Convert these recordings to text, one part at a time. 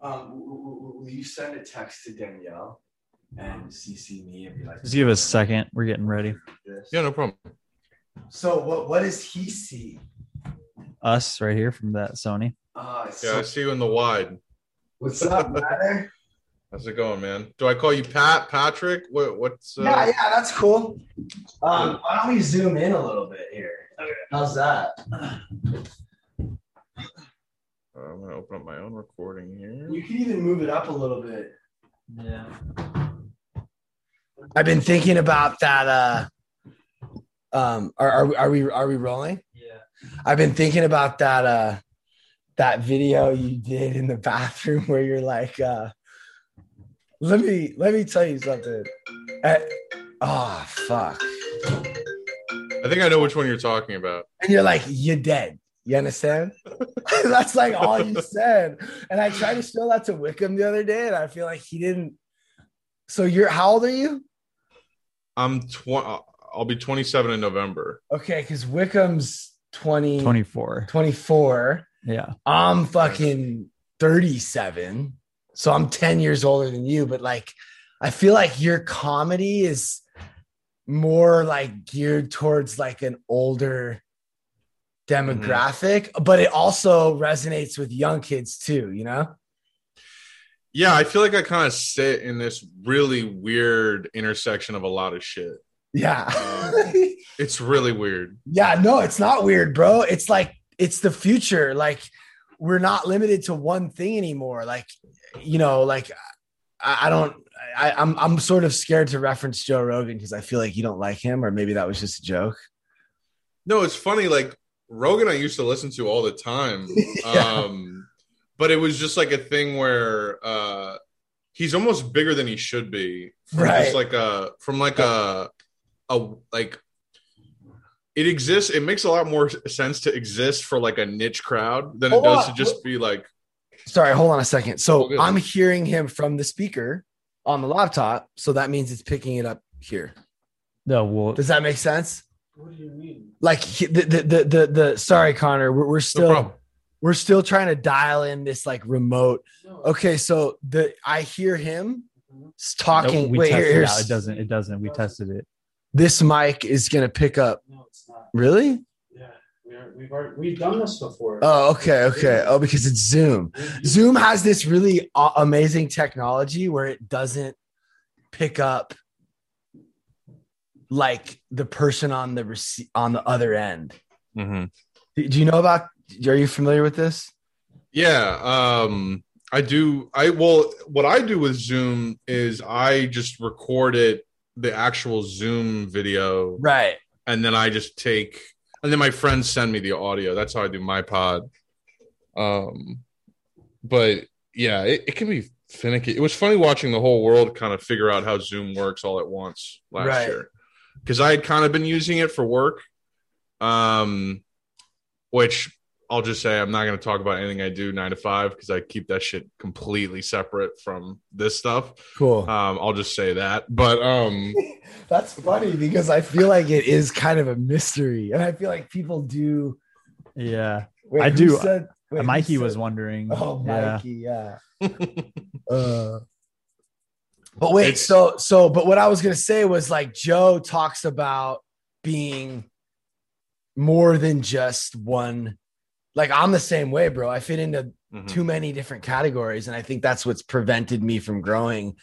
Um, will you send a text to Danielle and CC me and be like, Just give us a second. We're getting ready. Yeah, no problem. So what what does he see? Us right here from that Sony. Uh, Yeah, so I see you in the wide. what's up, brother? How's it going, man? Do I call you Pat, Patrick? What, what's uh, yeah, yeah, that's cool. Um, why don't we zoom in a little bit here? How's that? I'm gonna open up my own recording here. You can even move it up a little bit. Yeah. I've been thinking about that. Uh, um, are, are, are we are we rolling? Yeah. I've been thinking about that. Uh, that video you did in the bathroom where you're like, uh, let me let me tell you something. Uh, oh fuck! I think I know which one you're talking about. And you're like, you're dead. You understand? That's like all you said. And I tried to show that to Wickham the other day, and I feel like he didn't. So you're how old are you? I'm twenty. I'll be 27 in November. Okay, because Wickham's 20, 24. 24. Yeah. I'm fucking 37. So I'm 10 years older than you, but like I feel like your comedy is more like geared towards like an older Mm-hmm. demographic, but it also resonates with young kids too, you know? Yeah, I feel like I kind of sit in this really weird intersection of a lot of shit. Yeah. It's really weird. yeah, no, it's not weird, bro. It's like it's the future. Like we're not limited to one thing anymore. Like, you know, like I, I don't I, I'm I'm sort of scared to reference Joe Rogan because I feel like you don't like him, or maybe that was just a joke. No, it's funny. Like Rogan, I used to listen to all the time. Yeah. Um, but it was just like a thing where uh, he's almost bigger than he should be. From Right. Just like a from like a a like it exists. It makes a lot more sense to exist for like a niche crowd than it does on. to just be like Sorry, hold on a second. So Oh. I'm hearing him from the speaker on the laptop, so that means it's picking it up here. No, well, Does that make sense? What do you mean? Like the the the the, the sorry, Connor, we're, we're still problem. we're still trying to dial in this like remote. Okay, so the I hear him Mhm. s- no, talking. we Wait, here, tested it. It doesn't. It doesn't. We tested it. this mic is gonna pick up. No, it's not. Really? Yeah, we are, we've already, we've done this before. Oh, okay, okay. Oh, because it's Zoom. Zoom has this really amazing technology where it doesn't pick up like the person on the rece- on the other end. Mhm. Do do you know about? Are you familiar with this? Yeah, um I do I well what I do with Zoom is I just record it the actual Zoom video Right. and then I just take and then my friends send me the audio. That's how I do my pod. Um but yeah, it, it can be finicky. It was funny watching the whole world kind of figure out how Zoom works all at once last Right. year. Because I had kind of been using it for work. Um which I'll just say I'm not going to talk about anything I do nine to five because I keep that shit completely separate from this stuff. Cool. Um, I'll just say that. But um, That's funny because I feel like it is kind of a mystery, and I feel like people do. Yeah. Wait, I do. Said, wait, who Mikey was wondering. Oh, yeah. Mikey, yeah. Uh, but wait, It's- so so but what I was gonna say was like Joe talks about being more than just one. Like I'm the same way, bro. I fit into Mhm. too many different categories, and I think that's what's prevented me from growing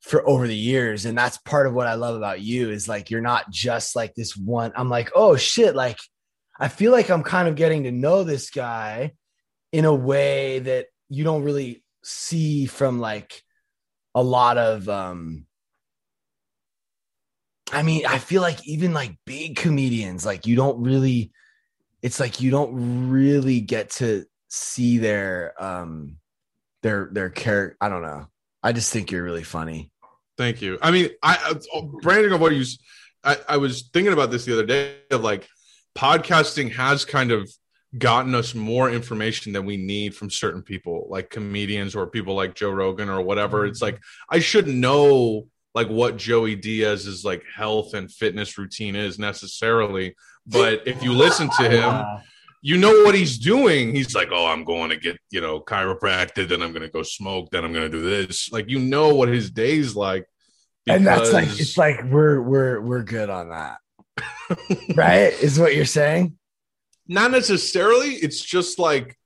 for over the years. And that's part of what I love about you is like you're not just like this one. I'm like, oh shit, like I feel like I'm kind of getting to know this guy in a way that you don't really see from like a lot of um I mean, I feel like even like big comedians, like you don't really it's like you don't really get to see their um their their character. I don't know. I just think you're really funny. Thank you. I mean, I, I branding of what you, I, I was thinking about this the other day of like podcasting has kind of gotten us more information than we need from certain people, like comedians or people like Joe Rogan or whatever. It's mm-hmm. like I shouldn't know like what Joey Diaz's like health and fitness routine is necessarily, but if you listen to him, you know what he's doing. He's like, oh, I'm going to get you know chiropractic, then I'm going to go smoke, then I'm going to do this. Like you know what his day's like. and that's like it's like we're we're we're good on that. right? Is what you're saying? Not necessarily. It's just like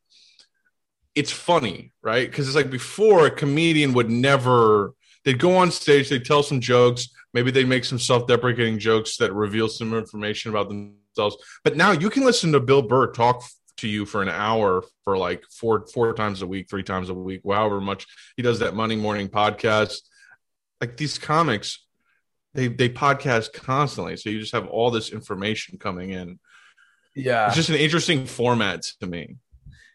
it's funny, right? Because it's like before a comedian would never they'd go on stage, they'd tell some jokes, maybe they'd make some self-deprecating jokes that reveal some information about themselves. But now you can listen to Bill Burr talk to you for an hour for like four four times a week, three times a week, however much he does that Monday morning podcast. Like these comics, they they podcast constantly, so you just have all this information coming in. Yeah. It's just an interesting format to me.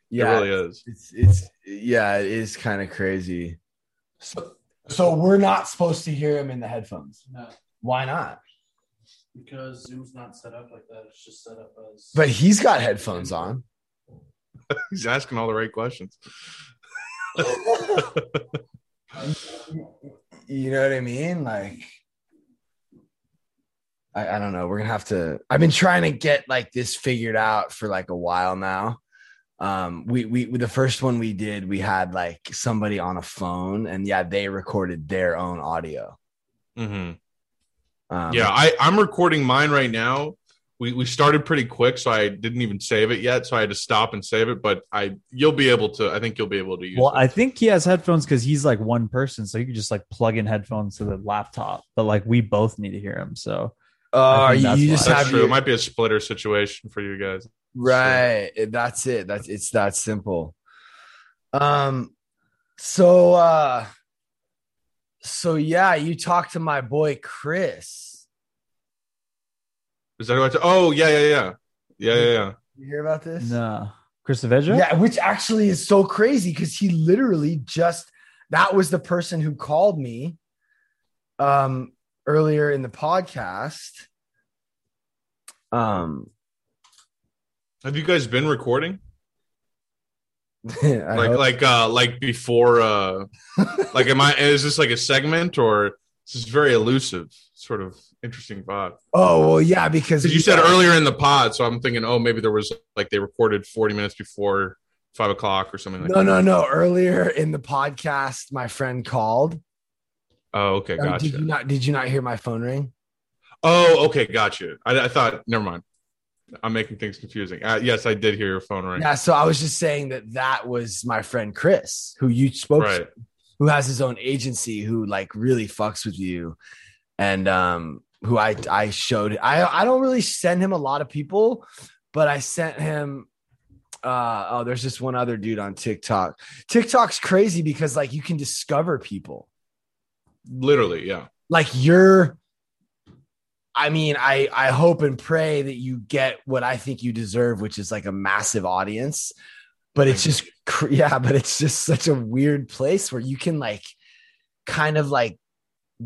yeah. It really is. It's it's yeah, it is kind of crazy. So, so we're not supposed to hear him in the headphones. No, Why not? because Zoom's not set up like that. It's just set up as. But he's got headphones on. He's asking all the right questions. You know what I mean? Like I, I don't know. We're gonna have to I've been trying to get like this figured out for like a while now. Um we we the first one we did, we had like somebody on a phone and yeah, they recorded their own audio. Mm-hmm. Um, Yeah, I, I'm recording mine right now. We we started pretty quick, so I didn't even save it yet. So I had to stop and save it. But I you'll be able to. I think you'll be able to use. Well, it. I think he has headphones because he's like one person, so you could just like plug in headphones to the laptop. But like we both need to hear him, so Uh, you, that's you why. just That's have true. your, It might be a splitter situation for you guys. right. That's it. That's it's that simple. Um, so uh, so yeah, you talked to my boy Chris. Is that what? Oh yeah, yeah, yeah, yeah, yeah, yeah. You hear about this? no. Chris Aveja? Yeah, which actually is so crazy because he literally just that was the person who called me um earlier in the podcast. Um Have you guys been recording? Like hope- like uh like before uh like am I is this like a segment or this is very elusive sort of interesting vibe oh well yeah because because you said earlier in the pod so I'm thinking oh maybe there was like they recorded 40 minutes before five o'clock or something like no that no no earlier in the podcast my friend called oh okay gotcha did you not did you not hear my phone ring? Oh okay gotcha. I, I thought never mind. I'm making things confusing. Uh, yes I did hear your phone ring. Yeah so i was just saying that that was my friend chris who you spoke to right. who has his own agency who like really fucks with you. And um who I I showed I I don't really send him a lot of people but I sent him uh oh there's just one other dude on TikTok. TikTok's crazy because like you can discover people. Literally yeah. Like you're I mean I I hope and pray that you get what I think you deserve which is like a massive audience. But it's just yeah but it's just such a weird place where you can like kind of like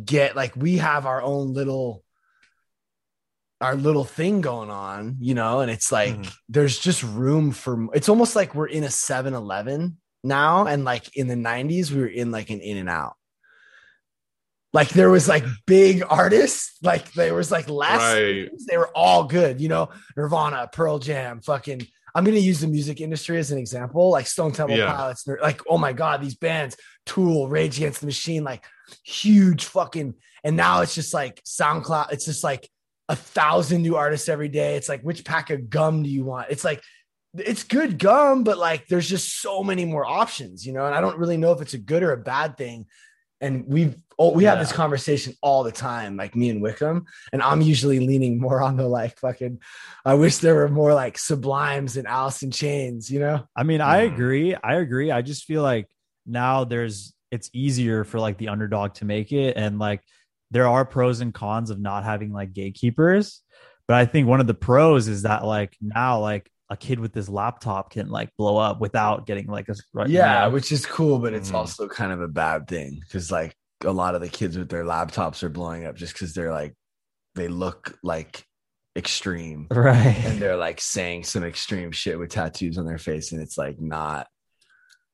get like we have our own little our little thing going on you know? And it's like Mhm. there's just room for it's almost like we're in a 7-eleven now. And like in the 90s we were in like an in and out like there was like big artists like there was like last right they were all good, you know, Nirvana, Pearl Jam, fucking. I'm gonna use the music industry as an example, like Stone Temple Yeah. Pilots, like oh my god, these bands, Tool, Rage Against the Machine, like huge fucking. And now it's just like SoundCloud. It's just like a thousand new artists every day. It's like which pack of gum do you want? It's like it's good gum, but like there's just so many more options, you know. And I don't really know if it's a good or a bad thing. And we've oh, we have this conversation all the time, like me and Wickham and I'm usually leaning more on the like fucking. I wish there were more like Sublimes and Alice in Chains, you know. I mean, I agree. I agree. I just feel like now there's it's easier for like the underdog to make it and like there are pros and cons of not having like gatekeepers. But I think one of the pros is that like now like a kid with this laptop can like blow up without getting like a right, Yeah, know? which is cool, but it's Mhm. also kind of a bad thing because like a lot of the kids with their laptops are blowing up just because they're like they look like extreme right and they're like saying some extreme shit with tattoos on their face and it's like not.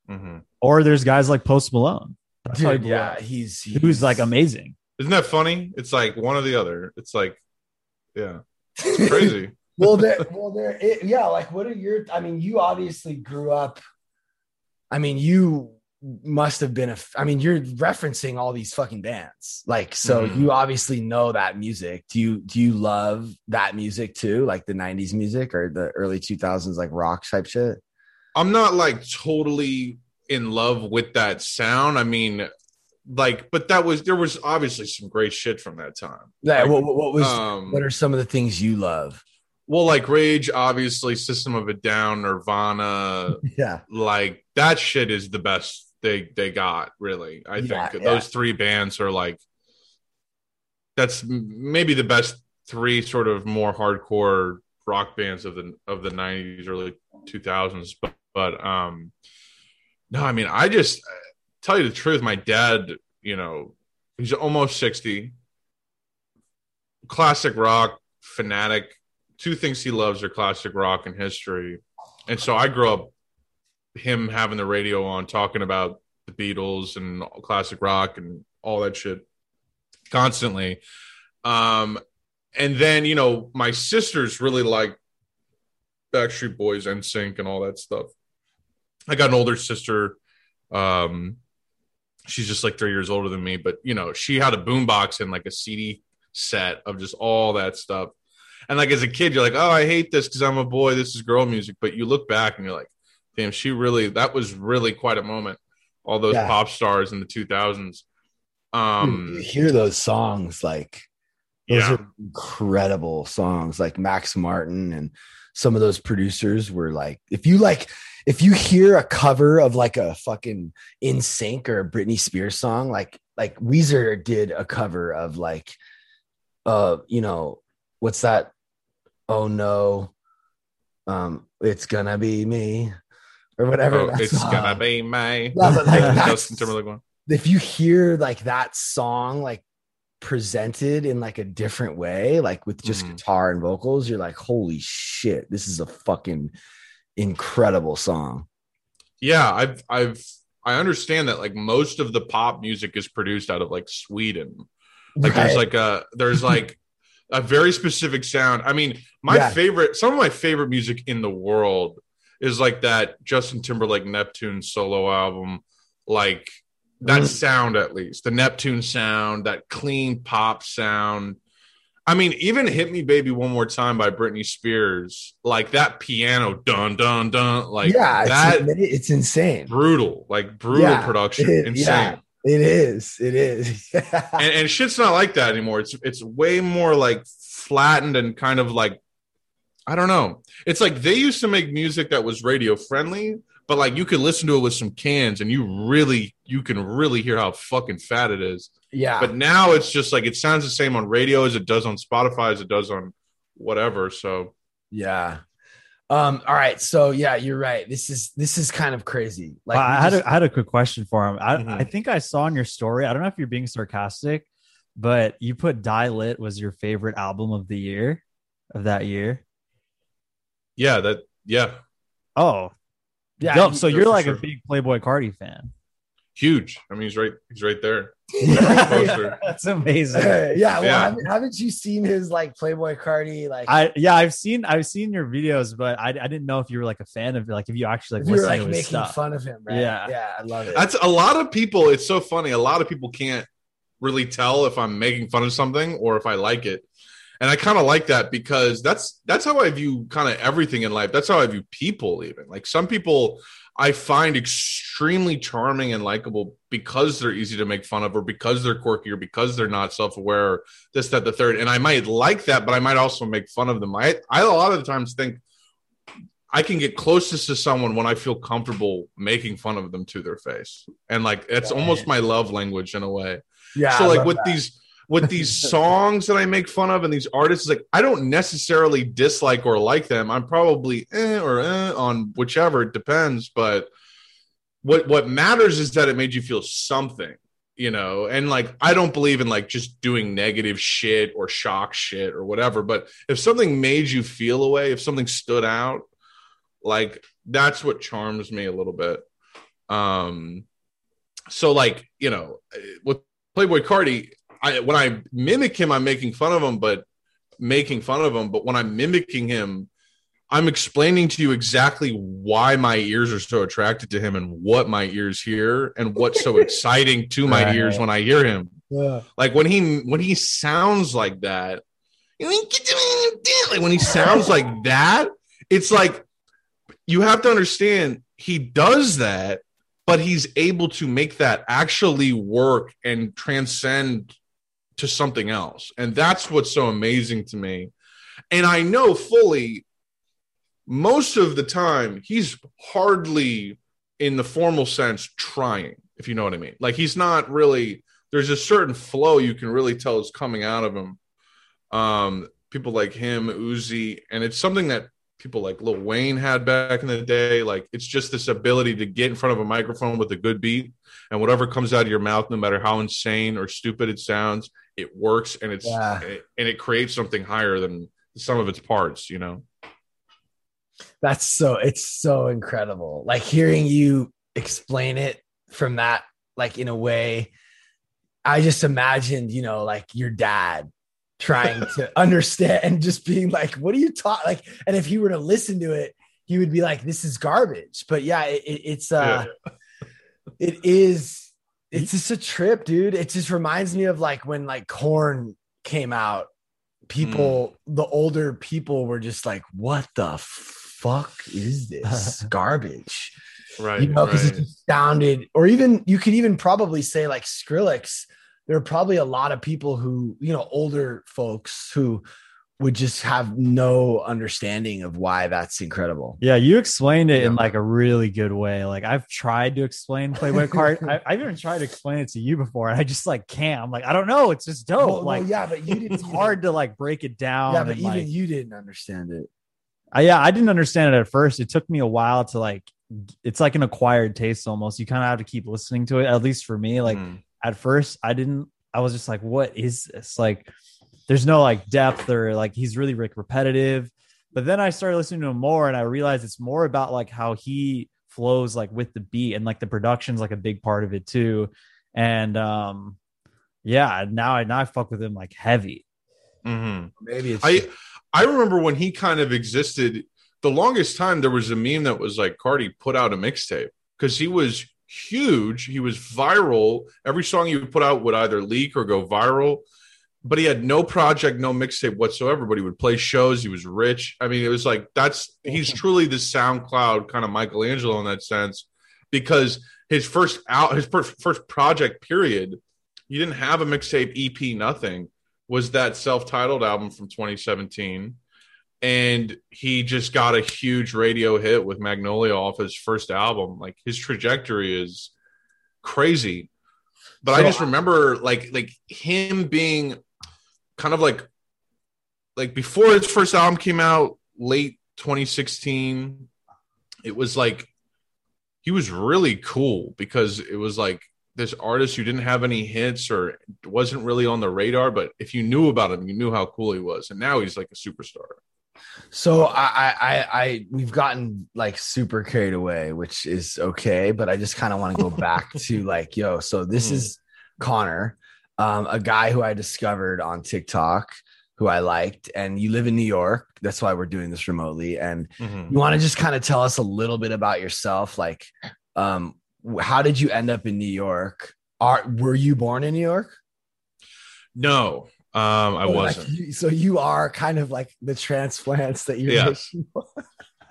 Mhm. Or there's guys like Post Malone. That's how he Dude, yeah, up. he's, Who's like amazing. isn't that funny it's like one or the other it's like yeah it's crazy well, there, well, there, it, yeah. Like, what are your? I mean, you obviously grew up. I mean, you must have been a. I mean, you're referencing all these fucking bands, like, so Mhm. you obviously know that music. Do you do you love that music too, like the '90s music or the early 2000s, like rock type shit? I'm not like totally in love with that sound. I mean, like, but that was there was obviously some great shit from that time. Yeah. Like, what, what what was? Um, what are some of the things you love? well, like Rage, obviously, System of a Down, Nirvana, Yeah. like that shit is the best they they got. Really, I Yeah, think yeah. those three bands are like that's maybe the best three sort of more hardcore rock bands of the of the 90s early 2000s but, but um no i mean i just uh, tell you the truth my dad you know he's almost 60 classic rock fanatic two things he loves are classic rock and history and so i grew up him having the radio on talking about the beatles and classic rock and all that shit constantly. Um and then you know my sisters really like backstreet boys and NSYNC and all that stuff. I got an older sister. Um she's just like three years older than me but you know she had a boombox and like a cd set of just all that stuff. And like as a kid you're like oh i hate this because i'm a boy. This is girl music. But you look back and you're like damn she really that was really quite a moment. All those Yeah. pop stars in the 2000s um you hear those songs like those yeah. are incredible songs. Like max martin and some of those producers were like if you like if you hear a cover of like a fucking NSYNC or a britney spears song like like weezer did a cover of like uh you know what's that? Oh no. Um it's gonna be me or whatever Oh, it's song. gonna be my No, but, like, that's- Justin Timberlake one. if you hear like that song like presented in like a different way like with just Mhm. guitar and vocals you're like holy shit this is a fucking incredible song Yeah, I've I've I understand that like most of the pop music is produced out of like Sweden. Like there's like a there's like a very specific sound. I mean, my Yeah. favorite some of my favorite music in the world is like that Justin Timberlake Neptune solo album. Like that Mm. sound at least. The Neptune sound, that clean pop sound. I mean, even "Hit Me, Baby, One More Time" by Britney Spears, like that piano, dun dun dun, like yeah it's, that it's insane brutal, like brutal Yeah, production, it- insane. yeah. it is it is And, and shit's not like that anymore. It's it's way more like flattened and kind of like I don't know. It's like they used to make music that was radio friendly, but like you could listen to it with some cans and you really you can really hear how fucking fat it is. yeah But now it's just like it sounds the same on radio as it does on Spotify as it does on whatever. So yeah um all right so yeah you're right this is this is kind of crazy like Well, I had just- a, I had a quick question for him. I, Mhm. I think I saw in your story. I don't know if you're being sarcastic, but you put "Die Lit" was your favorite album of the year of that year. Yeah, that yeah, Oh, yeah dope. so you're like sure. a big Playboi Carti fan. huge. I mean, he's right. He's right there. yeah, That's amazing. yeah well Yeah. Haven't, haven't you seen his like playboi carti like I yeah, I've seen I've seen your videos, but I, I didn't know if you were like a fan of like if you actually like you're like making stuff. fun of him right Yeah. yeah i love it That's a lot of people. It's so funny. A lot of people can't really tell if I'm making fun of something or if I like it. And I kind of like that because that's that's how I view kind of everything in life. That's how I view people even. Like some people I find extremely charming and likable because they're easy to make fun of or because they're quirky or because they're not self-aware, this, that, the third. And I might like that, but I might also make fun of them. I I a lot of the times think I can get closest to someone when I feel comfortable making fun of them to their face. And like it's Right. almost my love language in a way. yeah so like with that. these with these songs that I make fun of and these artists, like I don't necessarily dislike or like them. I'm probably eh or eh on whichever, it depends. But what what matters is that it made you feel something, you know. And like I don't believe in like just doing negative shit or shock shit or whatever. But if something made you feel a way, if something stood out, like that's what charms me a little bit. Um, so like you know, with Playboi Carti, I when I mimic him, I'm making fun of him, but making fun of him, but when I'm mimicking him, I'm explaining to you exactly why my ears are so attracted to him and what my ears hear and what's so exciting to my Right. ears when I hear him. Yeah. Like when he when he sounds like that, like when he sounds like that, it's like you have to understand he does that, but he's able to make that actually work and transcend to something else. And that's what's so amazing to me. And I know fully most of the time he's hardly in the formal sense trying, if you know what I mean. Like he's not really there's a certain flow you can really tell is coming out of him. Um, people like him, Uzi, and it's something that people like Lil Wayne had back in the day. Like it's just this ability to get in front of a microphone with a good beat, and whatever comes out of your mouth, no matter how insane or stupid it sounds, it works and it's Yeah. and it creates something higher than some of its parts. You know? That's so it's so incredible. Like hearing you explain it from that, like in a way, I just imagined, you know, like your dad trying to understand and just being like, what are you talking? Like, and if he were to listen to it, he would be like, this is garbage. But yeah, it, it- it's uh it is it's just a trip, dude. It just reminds me of like when like Korn came out. People, mm. the older people were just like, what the fuck is this garbage? Right. You know, because right. it just sounded, or even you could even probably say like Skrillex. There are probably a lot of people who, you know, older folks who would just have no understanding of why that's incredible. Yeah, you explained it in like a really good way. Like I've tried to explain Playboy Card. I, I've even tried to explain it to you before, and I just like can't. I'm like, I don't know. It's just dope. Well, like well, yeah, but you didn't. it's hard to like break it down. Yeah, but even like- you didn't understand it. I, yeah, I didn't understand it at first. It took me a while to like. It's like an acquired taste almost. You kind of have to keep listening to it. At least for me, like Mm. at first, I didn't. I was just like, "What is this?" Like, there's no like depth or like he's really like repetitive. But then I started listening to him more, and I realized it's more about like how he flows like with the beat, and like the production's like a big part of it too. And um, yeah, now I now I fuck with him like heavy. Mm-hmm. Maybe it's I I remember when he kind of existed. The longest time there was a meme that was like Carti put out a mixtape because he was huge. He was viral. Every song he would put out would either leak or go viral. But he had no project, no mixtape whatsoever. But he would play shows. He was rich. I mean, it was like that's he's truly the SoundCloud kind of Michelangelo in that sense because his first out his first first project period, you didn't have a mixtape, EP, nothing was that self-titled album from 2017 and he just got a huge radio hit with magnolia off his first album like his trajectory is crazy but i just remember like like him being kind of like like before his first album came out late 2016 it was like he was really cool because it was like this artist who didn't have any hits or wasn't really on the radar, but if you knew about him, you knew how cool he was. And now he's like a superstar. So I, I, I, we've gotten like super carried away, which is okay. But I just kind of want to go back to like, yo. So this Mhm. is Connor, um, a guy who I discovered on TikTok, who I liked, and you live in New York. That's why we're doing this remotely. And you want to just kind of tell us a little bit about yourself, like, um, how did you end up in New York? Are were you born in New York? No, um, I like, wasn't. you- so you are kind of like the transplants that you're. Yeah.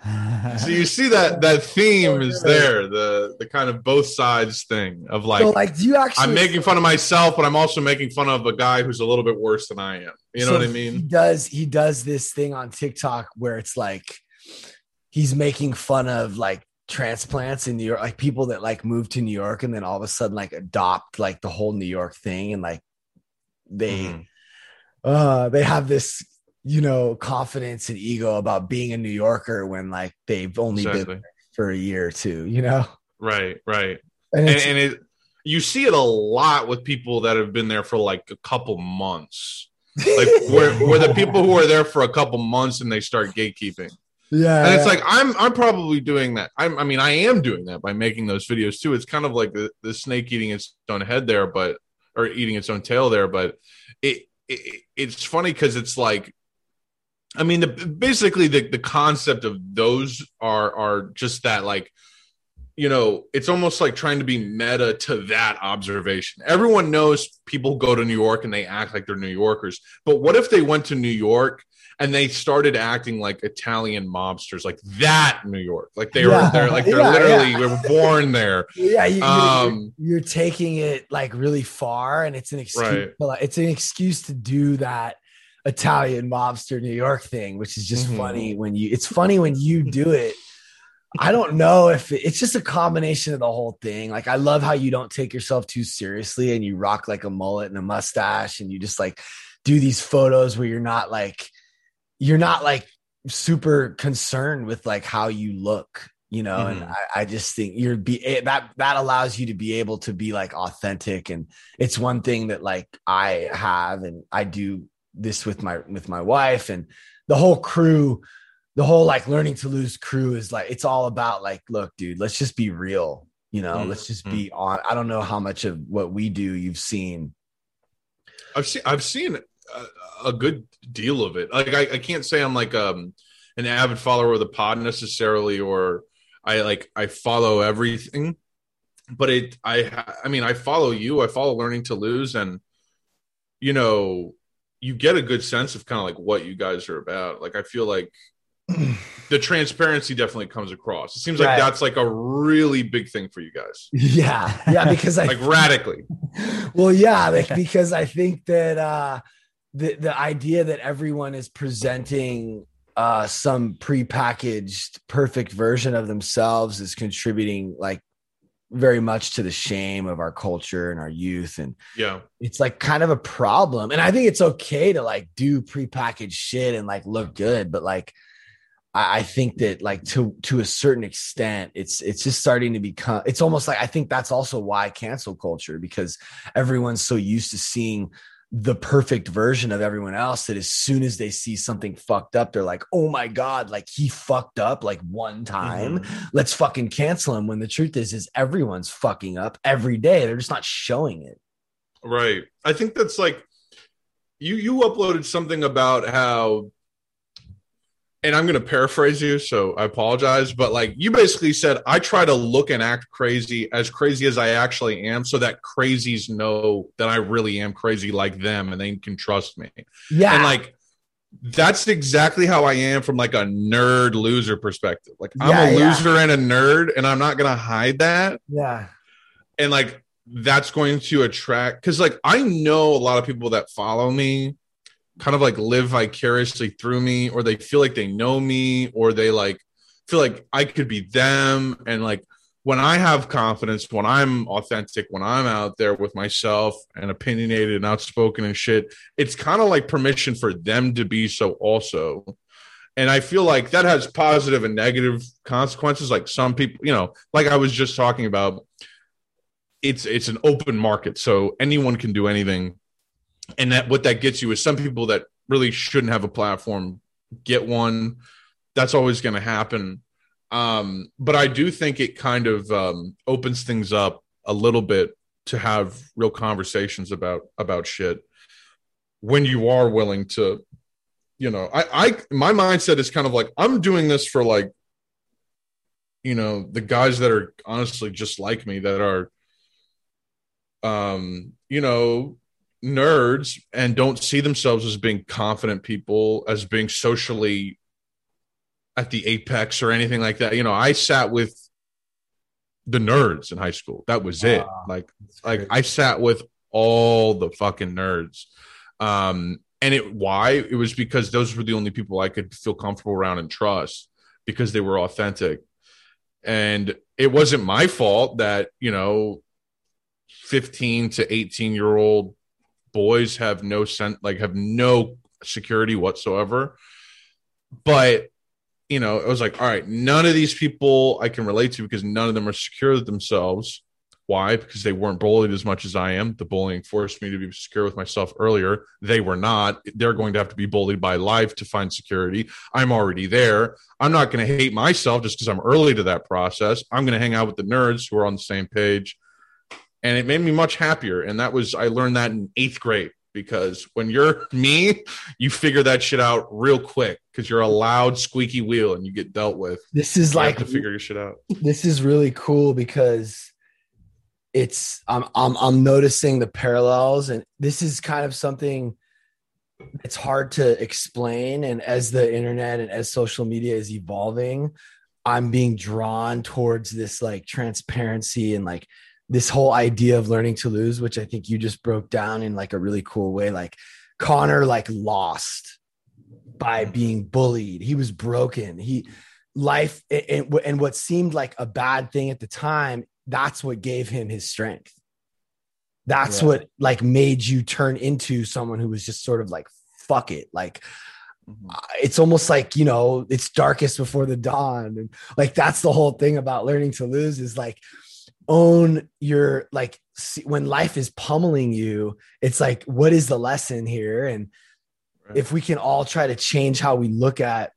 So you see that that theme is there, the the kind of both sides thing of like, so like, do you actually? I'm making fun of myself, but I'm also making fun of a guy who's a little bit worse than I am. You know So what I mean He does he does this thing on TikTok where it's like he's making fun of like transplants in New York, like people that like move to New York and then all of a sudden like adopt like the whole New York thing and like they Mhm. uh they have this you know confidence and ego about being a New Yorker when like they've only been for a year or two, you know? Right, right. And and, and it you see it a lot with people that have been there for like a couple months like where, where the people who are there for a couple months and they start gatekeeping yeah, and it's yeah. like i'm i'm probably doing that I'm, i mean i am doing that by making those videos too it's kind of like the, the snake eating its own head there but or eating its own tail there but it, it it's funny because it's like I mean, the, basically the the concept of those are are just that like you know, it's almost like trying to be meta to that observation. Everyone knows people go to New York and they act like they're New Yorkers. But what if they went to New York and they started acting like Italian mobsters, like that New York, like they Yeah. were they're like they're Yeah, literally yeah. were born there. Yeah, you, Um, you're, you're taking it like really far, and it's an excuse. Right. To, it's an excuse to do that Italian mobster New York thing, which is just Mhm. funny when you. It's funny when you do it. I don't know if it, it's just a combination of the whole thing. Like, I love how you don't take yourself too seriously, and you rock like a mullet and a mustache, and you just like do these photos where you're not like you're not like super concerned with like how you look you know and Mhm. I, I just think you're be eh, that that allows you to be able to be like authentic and it's one thing that like i have and i do this with my with my wife and the whole crew the whole like learning to lose crew is like it's all about like look dude let's just be real you know Mhm. let's just be on i don't know how much of what we do you've seen I've seen I've seen a, a good deal of it. Like I, I can't say I'm like um an avid follower of the pod necessarily, or I like I follow everything. But it I I mean I follow you. I follow Learning to Lose, and you know you get a good sense of kind of like what you guys are about. Like I feel like the transparency definitely comes across. It seems like Right. that's like a really big thing for you guys, yeah yeah because i like radically. well yeah like because i think that uh the the idea that everyone is presenting uh some prepackaged perfect version of themselves is contributing like very much to the shame of our culture and our youth. And Yeah, it's like kind of a problem. And i think it's okay to like do prepackaged shit and like look good but like I, I think that like to to a certain extent it's it's just starting to become it's almost like i think that's also why cancel culture because everyone's so used to seeing the perfect version of everyone else that as soon as they see something fucked up they're like oh my god like he fucked up like one time. Mm-hmm. Let's fucking cancel him when the truth is is everyone's fucking up every day. They're just not showing it. Right. I think that's like you you uploaded something about how and I'm going to paraphrase you so I apologize but like you basically said I try to look and act crazy as crazy as I actually am so that crazies know that I really am crazy like them and they can trust me. yeah And like that's exactly how I am from like a nerd loser perspective. Like I'm Yeah, a yeah. loser and a nerd and I'm not going to hide that yeah and like that's going to attract because like i know a lot of people that follow me kind of like live vicariously through me or they feel like they know me or they like feel like i could be them. And like when i have confidence when i'm authentic when i'm out there with myself and opinionated and outspoken and shit it's kind of like permission for them to be so also. And i feel like that has positive and negative consequences like some people you know like i was just talking about it's it's an open market so anyone can do anything and that what that gets you is some people that really shouldn't have a platform get one. That's always going to happen. Um but i do think it kind of um opens things up a little bit to have real conversations about about shit when you are willing to you know i i my mindset is kind of like i'm doing this for like you know the guys that are honestly just like me that are um you know nerds and don't see themselves as being confident people as being socially at the apex or anything like that. You know i sat with the nerds in high school. That was it. Wow. like like i sat with all the fucking nerds. Um and it why? It was because those were the only people i could feel comfortable around and trust because they were authentic. And it wasn't my fault that you know 15 to 18 year old boys have no sense like have no security whatsoever. But you know it was like all right none of these people i can relate to because none of them are secure themselves. Why? Because they weren't bullied as much as i am. The bullying forced me to be secure with myself earlier. They were not. They're going to have to be bullied by life to find security. I'm already there. I'm not going to hate myself just because i'm early to that process. I'm going to hang out with the nerds who are on the same page and it made me much happier and that was i learned that in eighth grade because when you're me, you figure that shit out real quick because you're a loud squeaky wheel and you get dealt with. This is You like have to figure your shit out. this is really cool because it's I'm I'm I'm noticing the parallels and this is kind of something it's hard to explain and as the internet and as social media is evolving I'm being drawn towards this like transparency and like this whole idea of learning to lose which I think you just broke down in like a really cool way like Connor like lost by being bullied. He was broken. He life and, and what seemed like a bad thing at the time that's what gave him his strength. That's Yeah. what like made you turn into someone who was just sort of like fuck it. Like Mm-hmm. uh, it's almost like you know it's darkest before the dawn. And like that's the whole thing about learning to lose is like own your like see, when life is pummeling you it's like what is the lesson here? And Right. if we can all try to change how we look at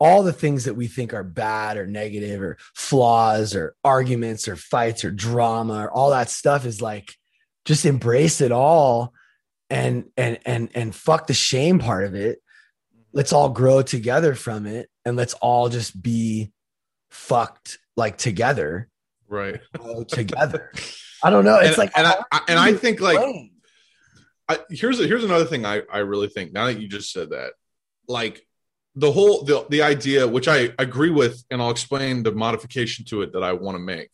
all the things that we think are bad or negative or flaws or arguments or fights or drama or all that stuff is like just embrace it all and and and and fuck the shame part of it. Let's all grow together from it and let's all just be fucked like together Right. grow together i don't know it's and, like and I, I and I think like. I, here's here's another thing I I really think now that you just said that, like the whole the the idea which I agree with, and I'll explain the modification to it that I want to make.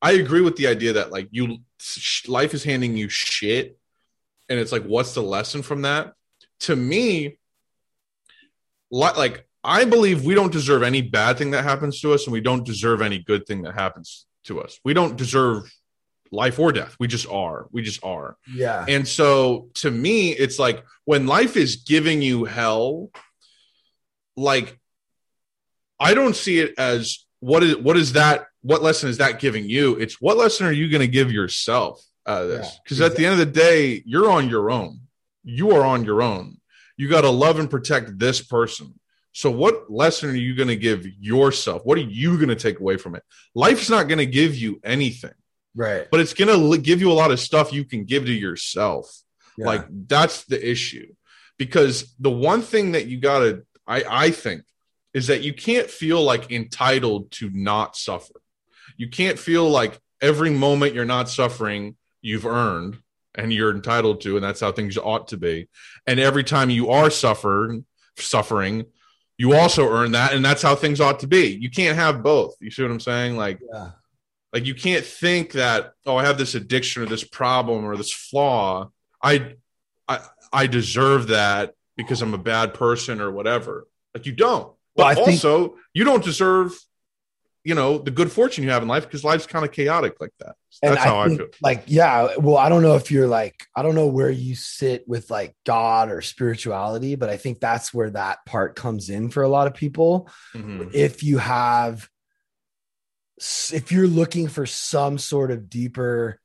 I agree with the idea that like you sh- life is handing you shit, and it's like what's the lesson from that? To me, li- like I believe we don't deserve any bad thing that happens to us, and we don't deserve any good thing that happens to us. We don't deserve life or death. We just are. We just are. yeah And so to me, it's like when life is giving you hell, like I don't see it as what is what is that what lesson is that giving you? It's what lesson are you going to give yourself out of this? Yeah, Because at the end of the day, you're on your own. You are on your own. You got to love and protect this person. So what lesson are you going to give yourself? What are you going to take away from it? Life's not going to give you anything right but it's going to give you a lot of stuff you can give to yourself. Yeah. Like that's the issue. Because the one thing that you got to I I think is that you can't feel like entitled to not suffer. You can't feel like every moment you're not suffering you've earned and you're entitled to and that's how things ought to be. And every time you are suffering suffering you also earn that and that's how things ought to be. You can't have both. You see what I'm saying? Like yeah like you can't think that oh, I have this addiction or this problem or this flaw. I I I deserve that because I'm a bad person or whatever. Like you don't. But Well, I think- also, you don't deserve you know the good fortune you have in life because life's kind of chaotic like that. That's how I feel. Like, yeah. Well, I don't know if you're like, I don't know where you sit with like God or spirituality, but I think that's where that part comes in for a lot of people. Mhm. If you have, if you're looking for some sort of deeper,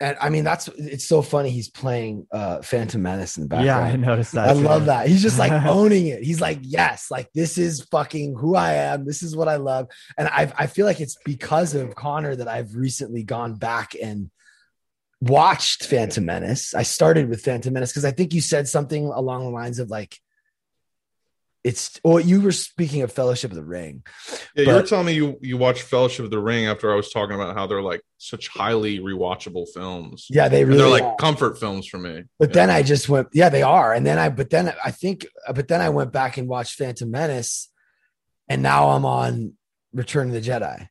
and I mean, that's it's so funny. He's playing uh Phantom Menace in the background. Yeah. I noticed that. I too. love that. He's just like owning it. He's like, yes, like this is fucking who I am. This is what I love. And I I feel like it's because of Connor that I've recently gone back and watched Phantom Menace. I started with Phantom Menace because I think you said something along the lines of like it's well, you were speaking of Fellowship of the Ring. Yeah, you were telling me you you watched Fellowship of the Ring after I was talking about how they're like such highly rewatchable films. Yeah, they And really they're like comfort films for me. But Yeah. then I just went, yeah, they are. And then I, but then I think, but then I went back and watched Phantom Menace, and now I'm on Return of the Jedi.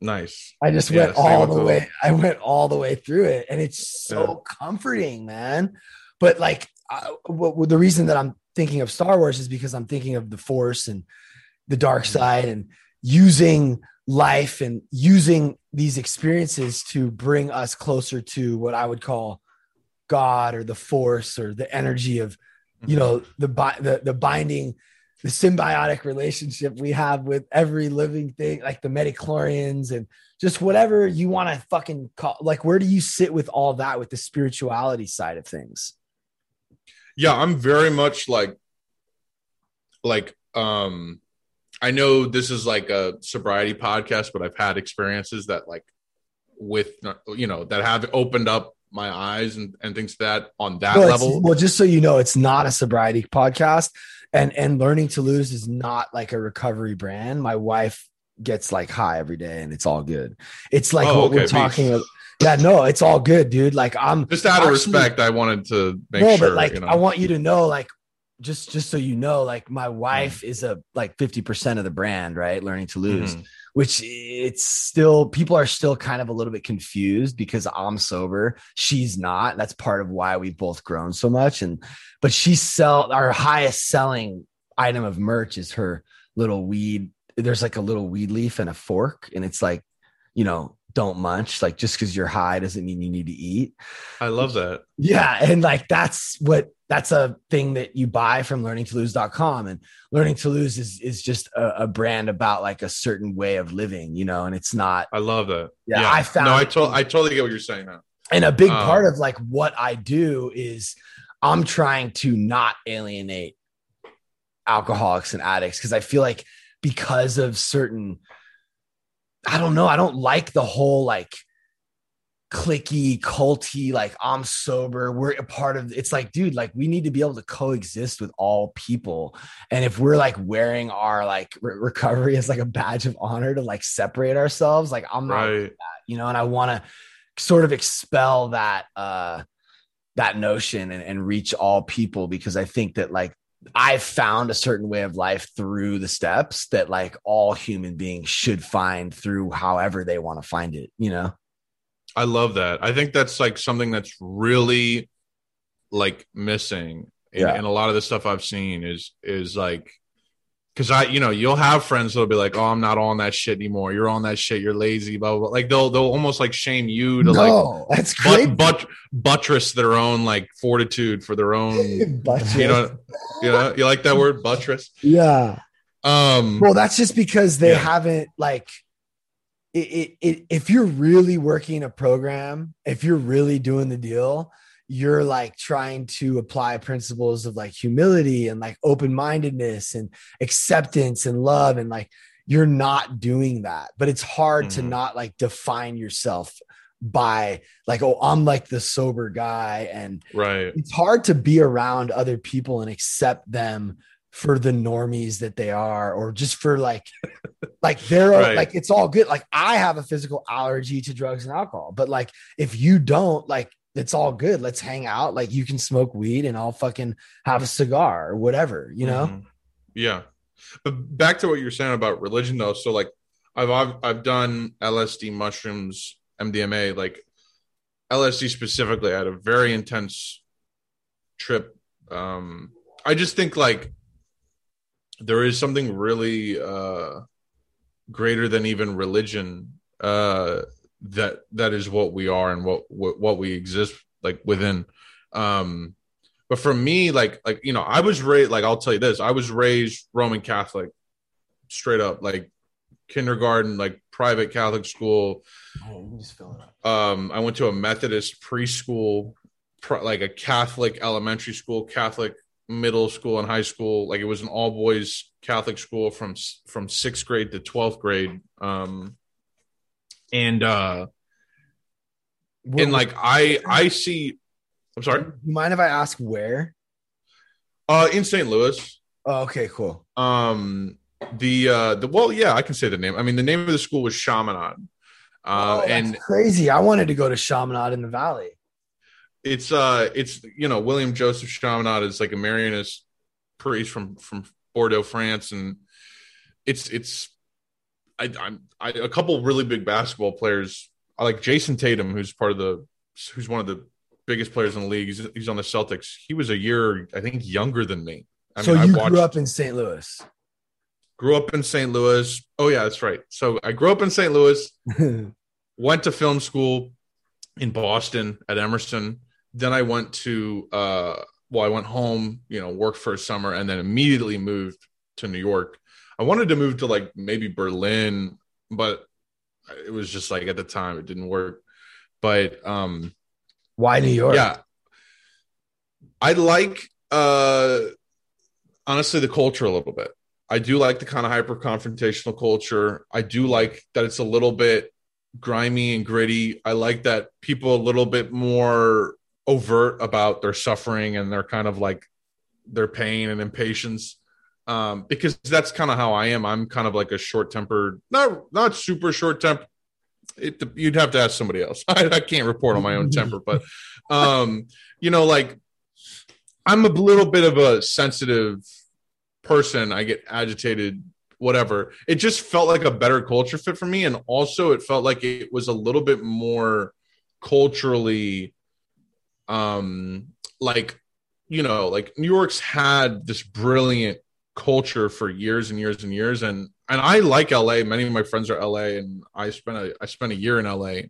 nice. I just Yeah, went all the those. way. I went all the way through it, and it's so comforting, man. But like, I, what, what- the reason that I'm thinking of Star Wars is because I'm thinking of the Force and the dark Mm-hmm. side, and using life and using these experiences to bring us closer to what I would call God or the Force or the energy of, you know, the the the binding the symbiotic relationship we have with every living thing, like the metachlorians and just whatever you want to fucking call. Like, where do you sit with all that with the spirituality side of things? Yeah i'm very much like like um i know this is like a sobriety podcast but i've had experiences that like with you know that have opened up my eyes and, and things that on that well, level. well, just so you know, it's not a sobriety podcast, and and learning to lose is not like a recovery brand. My wife gets like high every day, and it's all good. It's like Oh, what we're talking. About. Yeah, no, it's all good, dude. Like I'm Just out of respect, I wanted to make no, sure. but like you know. I want you to know, like just just so you know, like my wife is a like fifty percent of the brand, right? Learning to lose Mhm. which it's still people are still kind of a little bit confused because I'm sober, she's not. That's part of why we've both grown so much. And but she sell our highest selling item of merch is her little weed. There's like a little weed leaf and a fork, and it's like, you know, don't munch. Like just because you're high doesn't mean you need to eat. I love that. Yeah. And like that's what that's a thing that you buy from learningtolose.com. And learning to lose is is just a, a brand about like a certain way of living, you know, and it's not I love that. Yeah, I found- No, I, to- I totally get what you're saying now. and a big Um, part of like what I do is I'm trying to not alienate alcoholics and addicts because I feel like because of certain I don't know, I don't like the whole like clicky, culty, like I'm sober. We're a part of it's like, dude, like we need to be able to coexist with all people. And if we're like wearing our like re- recovery as like a badge of honor to like separate ourselves, like I'm not Right. you know, and I want to sort of expel that uh that notion and, and reach all people because I think that like I've found a certain way of life through the steps that like all human beings should find through however they want to find it, you know? I love that. I think that's like something that's really like missing in, Yeah. in a lot of the stuff I've seen is is like because I you know you'll have friends that'll be like oh I'm not on that shit anymore you're on that shit you're lazy blah blah, blah. like they'll they'll almost like shame you to like no, that's but, but buttress their own like fortitude for their own Buttress. you know you know you like that word buttress yeah. um Well, that's just because they Yeah. haven't like it, it, it if you're really working a program, if you're really doing the deal, you're like trying to apply principles of like humility and like open-mindedness and acceptance and love and like you're not doing that. But it's hard to Mhm. not like define yourself by like oh I'm like the sober guy and right it's hard to be around other people and accept them for the normies that they are or just for like like they're Right. like it's all good like i have a physical allergy to drugs and alcohol but like if you don't like it's all good let's hang out like you can smoke weed and i'll fucking have a cigar or whatever you know Mhm. Yeah. But back to what you're saying about religion though. So like I've I've, I've done LSD mushrooms, MDMA, like LSD specifically. I had a very intense trip. Um I just think like there is something really uh greater than even religion uh that that is what we are and what what, what we exist like within. Um but for me like like you know i was raised like i'll tell you this i was raised roman catholic straight up like kindergarten like private catholic school. Oh, um i went to a methodist preschool pr- like a catholic elementary school catholic middle school and high school. Like it was an all boys catholic school from from 6th grade to 12th grade. Um and uh and like i i see i'm sorry? You mind if i ask where? Uh in st louis. Oh, okay cool. Um the uh the well yeah i can say the name. I mean the name of the school was chaminade. Uh oh, that's and crazy. I wanted to go to chaminade in the valley. It's uh it's you know william joseph chaminade is like a marianist priest from from bordeaux france. And it's it's i i'm I, a couple really big basketball players. I like jayson tatum who's part of the who's one of the biggest players in the league. He's, he's on the celtics. He was a year i think younger than me. I so mean, you I watched, grew up in st louis. Grew up in st louis. Oh yeah that's right. So i grew up in st louis went to film school in Boston at Emerson. Then I went to uh well, I went home, you know, worked for a summer and then immediately moved to New York. I wanted to move to like maybe Berlin, but it was just like at the time it didn't work. But um why new york yeah. I like uh honestly the culture a little bit. I do like the kind of hyper confrontational culture. I do like that it's a little bit grimy and gritty. I like that people a little bit more overt about their suffering and their kind of like their pain and impatience. Um, because that's kind of how I am. I'm kind of like a short tempered, not not super short temper. It, you'd have to ask somebody else. I, I can't report on my own temper, but um, you know, like I'm a little bit of a sensitive person. I get agitated, whatever. It just felt like a better culture fit for me. And also, it felt like it was a little bit more culturally, um, like, you know, like New York's had this brilliant culture for years and years and years. And, and I like LA. Many of my friends are LA, and I spent a, I spent a year in LA.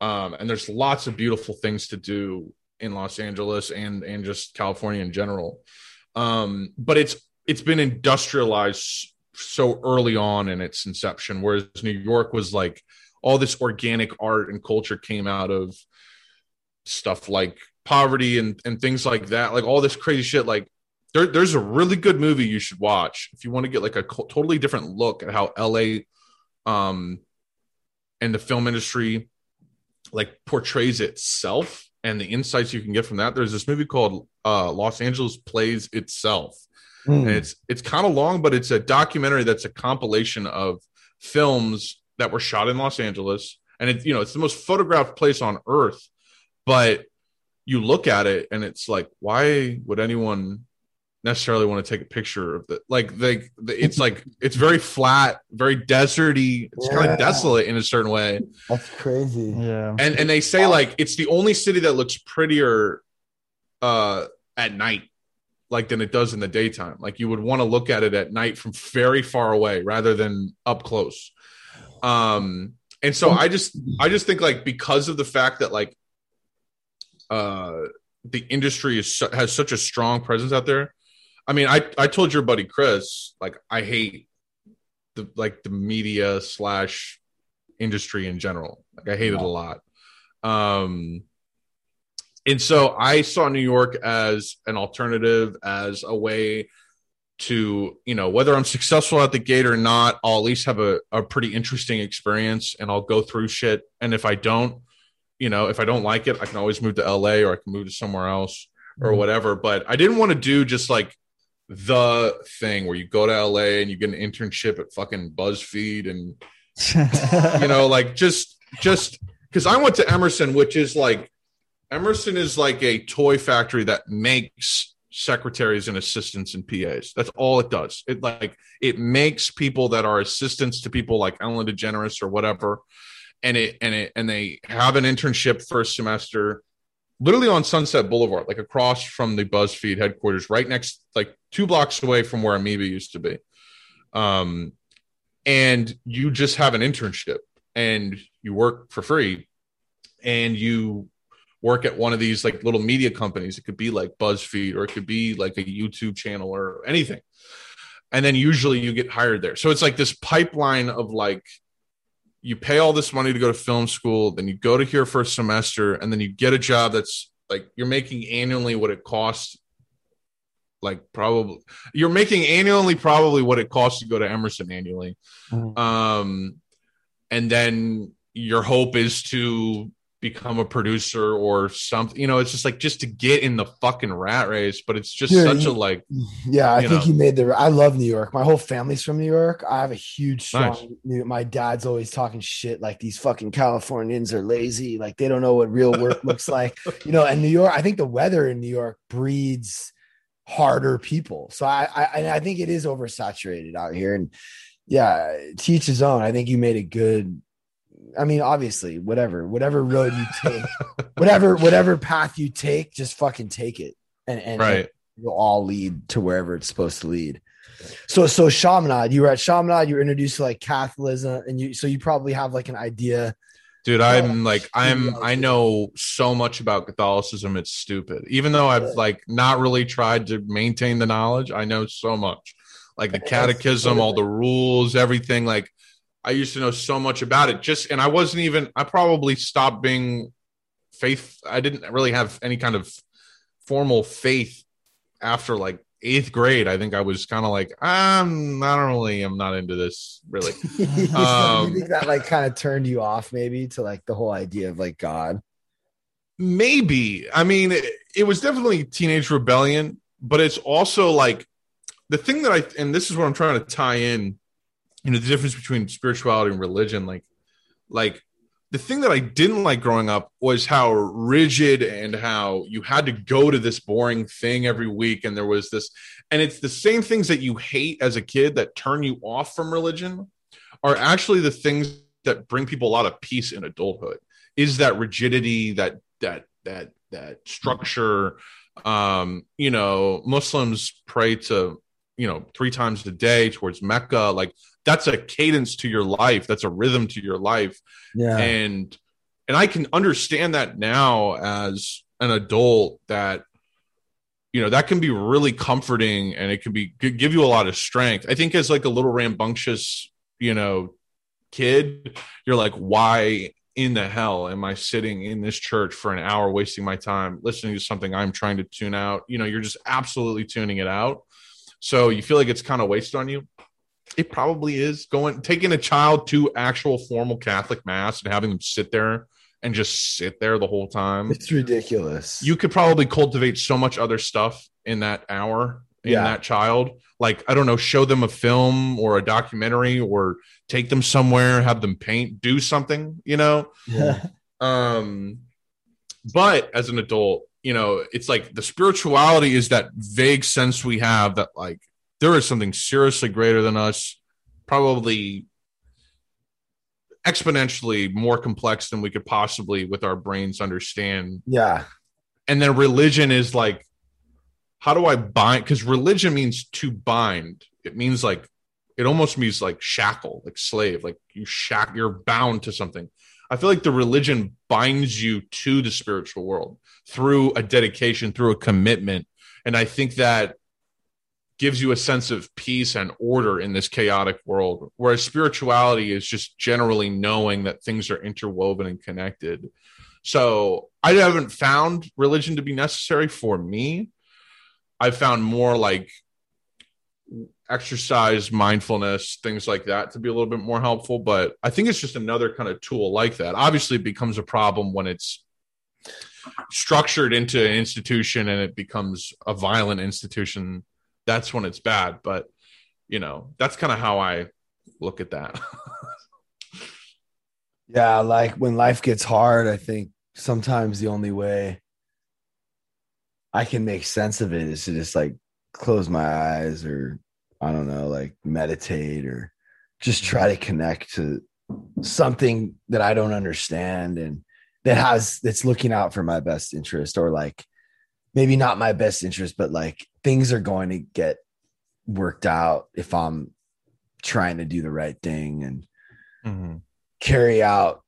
Um, and there's lots of beautiful things to do in Los Angeles and and just California in general. Um, but it's it's been industrialized so early on in its inception, whereas New York was like all this organic art and culture came out of stuff like poverty and and things like that, like all this crazy shit. Like there, there's a really good movie you should watch if you want to get like a co- totally different look at how LA um and the film industry like portrays itself and the insights you can get from that. There's this movie called uh, Los Angeles Plays Itself. Mm. And it's it's kind of long, but it's a documentary that's a compilation of films that were shot in Los Angeles. And it's you know, it's the most photographed place on earth. But you look at it and it's like, why would anyone necessarily want to take a picture of it. Like they, it's like it's very flat, very deserty. It's yeah. kind of desolate in a certain way. That's crazy. Yeah. And and they say like it's the only city that looks prettier uh at night like than it does in the daytime. Like you would want to look at it at night from very far away rather than up close. Um and so I just I just think like because of the fact that like uh the industry is has such a strong presence out there I mean, I I told your buddy Chris like I hate the like the media slash industry in general. Like I hate it a lot. Um, and so I saw New York as an alternative, as a way to you know whether I'm successful at the gate or not, I'll at least have a, a pretty interesting experience, and I'll go through shit. And if I don't, you know, if I don't like it, I can always move to LA or I can move to somewhere else or mm-hmm. whatever. But I didn't want to do just like the thing where you go to LA and you get an internship at fucking BuzzFeed and you know, like just just because I went to Emerson, which is like Emerson is like a toy factory that makes secretaries and assistants and PAs. That's all it does. It like it makes people that are assistants to people like Ellen DeGeneres or whatever, and it and it and they have an internship first semester literally on Sunset Boulevard, like across from the BuzzFeed headquarters, right next, like two blocks away from where Amoeba used to be. Um, and you just have an internship and you work for free and you work at one of these like little media companies. It could be like BuzzFeed or it could be like a YouTube channel or anything. And then usually you get hired there. So it's like this pipeline of like you pay all this money to go to film school, then you go to here for a semester, and then you get a job that's like you're making annually what it costs. Like probably you're making annually probably what it costs to go to Emerson annually. Mm-hmm. Um, and then your hope is to become a producer or something. You know, it's just like just to get in the fucking rat race, but it's just Dude, such you, a like. Yeah, I think know. you made the. I love New York. My whole family's from New York. I have a huge strong. Nice. New, my dad's always talking shit like these fucking Californians are lazy, like they don't know what real work looks like. You know, and New York. I think the weather in New York breeds harder people. So I, I, I think it is oversaturated out here, and yeah, teach his own. I think you made a good I mean, obviously, whatever, whatever road you take, whatever, whatever path you take, just fucking take it, and and right. will all lead to wherever it's supposed to lead. So, so Chaminade, you were at Chaminade, you were introduced to like Catholicism, and you, so you probably have like an idea. Dude, I'm like, I'm, I know so much about Catholicism. It's stupid. Even though I've like not really tried to maintain the knowledge, I know so much. Like the catechism, all the rules, everything. Like I used to know so much about it. Just and I wasn't even. I probably stopped being faith. I didn't really have any kind of formal faith after like eighth grade, I think I was kind of like, I'm I don't really, I'm not into this really. you Um, think that like kind of turned you off maybe to like the whole idea of like God? Maybe. I mean, it, it was definitely teenage rebellion, but it's also like the thing that I, and this is what I'm trying to tie in, you know, the difference between spirituality and religion. Like, like the thing that I didn't like growing up was how rigid and how you had to go to this boring thing every week. And there was this, and it's the same things that you hate as a kid that turn you off from religion are actually the things that bring people a lot of peace in adulthood is that rigidity that that that that structure um you know muslims pray to you know three times a day towards mecca like that's a cadence to your life. That's a rhythm to your life. Yeah. and and i can understand that now as an adult that you know that can be really comforting and it can be give you a lot of strength. I think as like a little rambunctious you know kid you're like why in the hell am i sitting in this church for an hour wasting my time listening to something i'm trying to tune out? You know you're just absolutely tuning it out so you feel like it's kind of wasted on you it probably is going taking a child to actual formal catholic mass and having them sit there and just sit there the whole time it's ridiculous. you could probably cultivate so much other stuff in that hour in Yeah. that child like i don't know show them a film or a documentary or take them somewhere have them paint do something you know yeah. um but as an adult you know it's like the spirituality is that vague sense we have that like there is something seriously greater than us probably exponentially more complex than we could possibly with our brains understand. Yeah. and then religion is like how do i bind? Because religion means to bind. It means like it almost means like shackle like slave like you shack you're bound to something i feel like the religion binds you to the spiritual world through a dedication through a commitment and i think that gives you a sense of peace and order in this chaotic world whereas spirituality is just generally knowing that things are interwoven and connected so I haven't found religion to be necessary for me. I've found more like exercise, mindfulness, things like that to be a little bit more helpful. But I think it's just another kind of tool like that. Obviously, it becomes a problem when it's structured into an institution and it becomes a violent institution. That's when it's bad. But, you know, that's kind of how I look at that. Yeah, like when life gets hard, I think sometimes the only way I can make sense of it is to just like close my eyes or I don't know, like meditate or just try to connect to something that I don't understand and that has that's looking out for my best interest or like maybe not my best interest, but like things are going to get worked out if I'm trying to do the right thing and Mm-hmm. carry out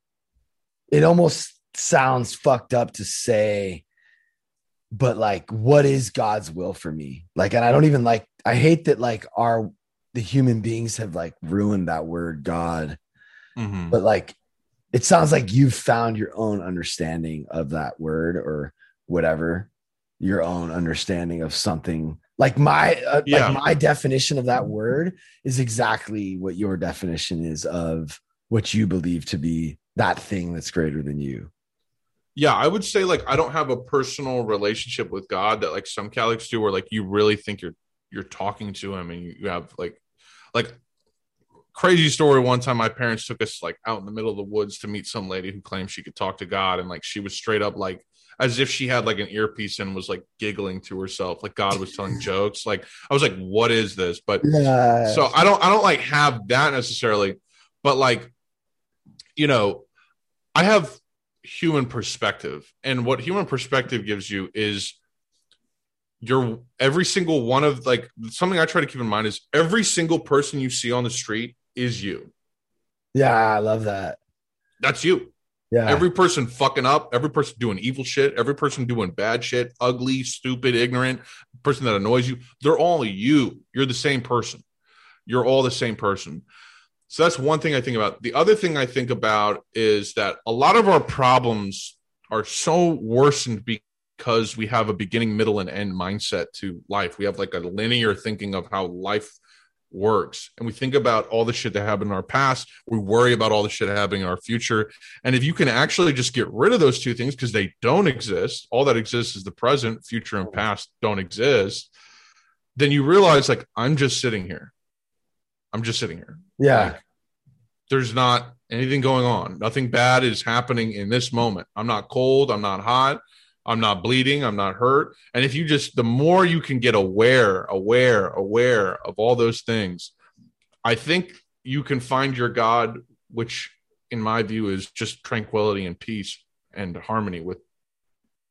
it almost sounds fucked up to say but like what is god's will for me like and i don't even like i hate that like our the human beings have like ruined that word god Mm-hmm. but like it sounds like you've found your own understanding of that word or whatever your own understanding of something like my uh, Yeah. like my definition of that word is exactly what your definition is of what you believe to be that thing that's greater than you yeah i would say like i don't have a personal relationship with god that like some catholics do where like you really think you're you're talking to him and you, you have like like crazy story. One time my parents took us like out in the middle of the woods to meet some lady who claimed she could talk to god and like she was straight up like as if she had like an earpiece and was like giggling to herself like god was telling jokes. Like i was like what is this? But yeah so i don't i don't like have that necessarily but like you know i have human perspective. And what human perspective gives you is your every single one of like something i try to keep in mind is every single person you see on the street is you. Yeah i love that. That's you. Yeah. Every person fucking up every person doing evil shit every person doing bad shit ugly stupid ignorant person that annoys you they're all you. You're the same person. You're all the same person so that's one thing i think about the other thing i think about is that a lot of our problems are so worsened because we have a beginning, middle, and end mindset to life. We have like a linear thinking of how life works. And we think about all the shit that happened in our past. We worry about all the shit happening in our future. And if you can actually just get rid of those two things because they don't exist, all that exists is the present, future, and past don't exist, then you realize like, I'm just sitting here. I'm just sitting here. Yeah. Like, there's not anything going on. Nothing bad is happening in this moment. I'm not cold. I'm not hot. I'm not bleeding. I'm not hurt. And if you just, the more you can get aware, aware, aware of all those things, I think you can find your God, which in my view is just tranquility and peace and harmony with,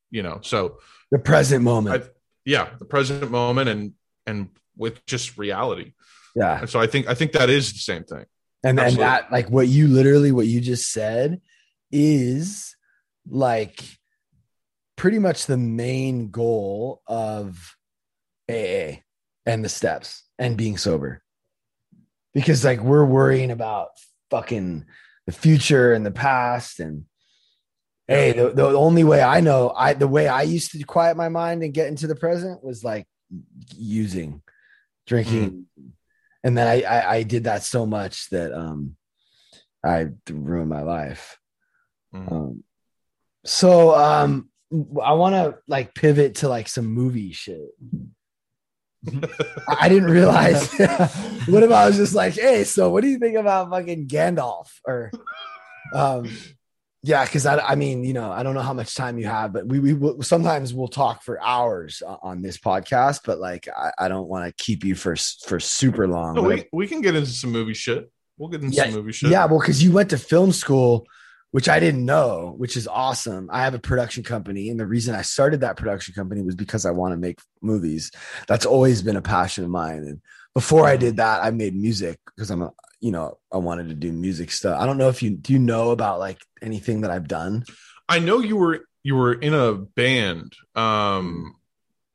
you know, so the present moment. I, yeah, the present moment and, and with just reality. yeah. And so I think, I think that is the same thing. And then Absolutely. that like what you literally what you just said is like pretty much the main goal of AA and the steps and being sober. Because like we're worrying about fucking the future and the past and hey, the, the only way I know I the way I used to quiet my mind and get into the present was like using drinking mm. And then I, I I did that so much that um I ruined my life. Mhm. Um, so um I want to like pivot to like some movie shit. I I didn't realize. what if I was just like, hey, so what do you think about fucking Gandalf? Or, um, yeah, because I, I mean, you know, I don't know how much time you have, but we, we will, sometimes we'll talk for hours on this podcast, but like, I, I don't want to keep you for for super long. No, we, we can get into some movie shit. We'll get into Yeah, some movie shit. Yeah, well, because you went to film school, which I didn't know, which is awesome. I have a production company, and the reason I started that production company was because I want to make movies. That's always been a passion of mine. And before I did that, I made music because I'm a, you know, I wanted to do music stuff. I don't know if you do you know about like anything that I've done. I know you were you were in a band. Um,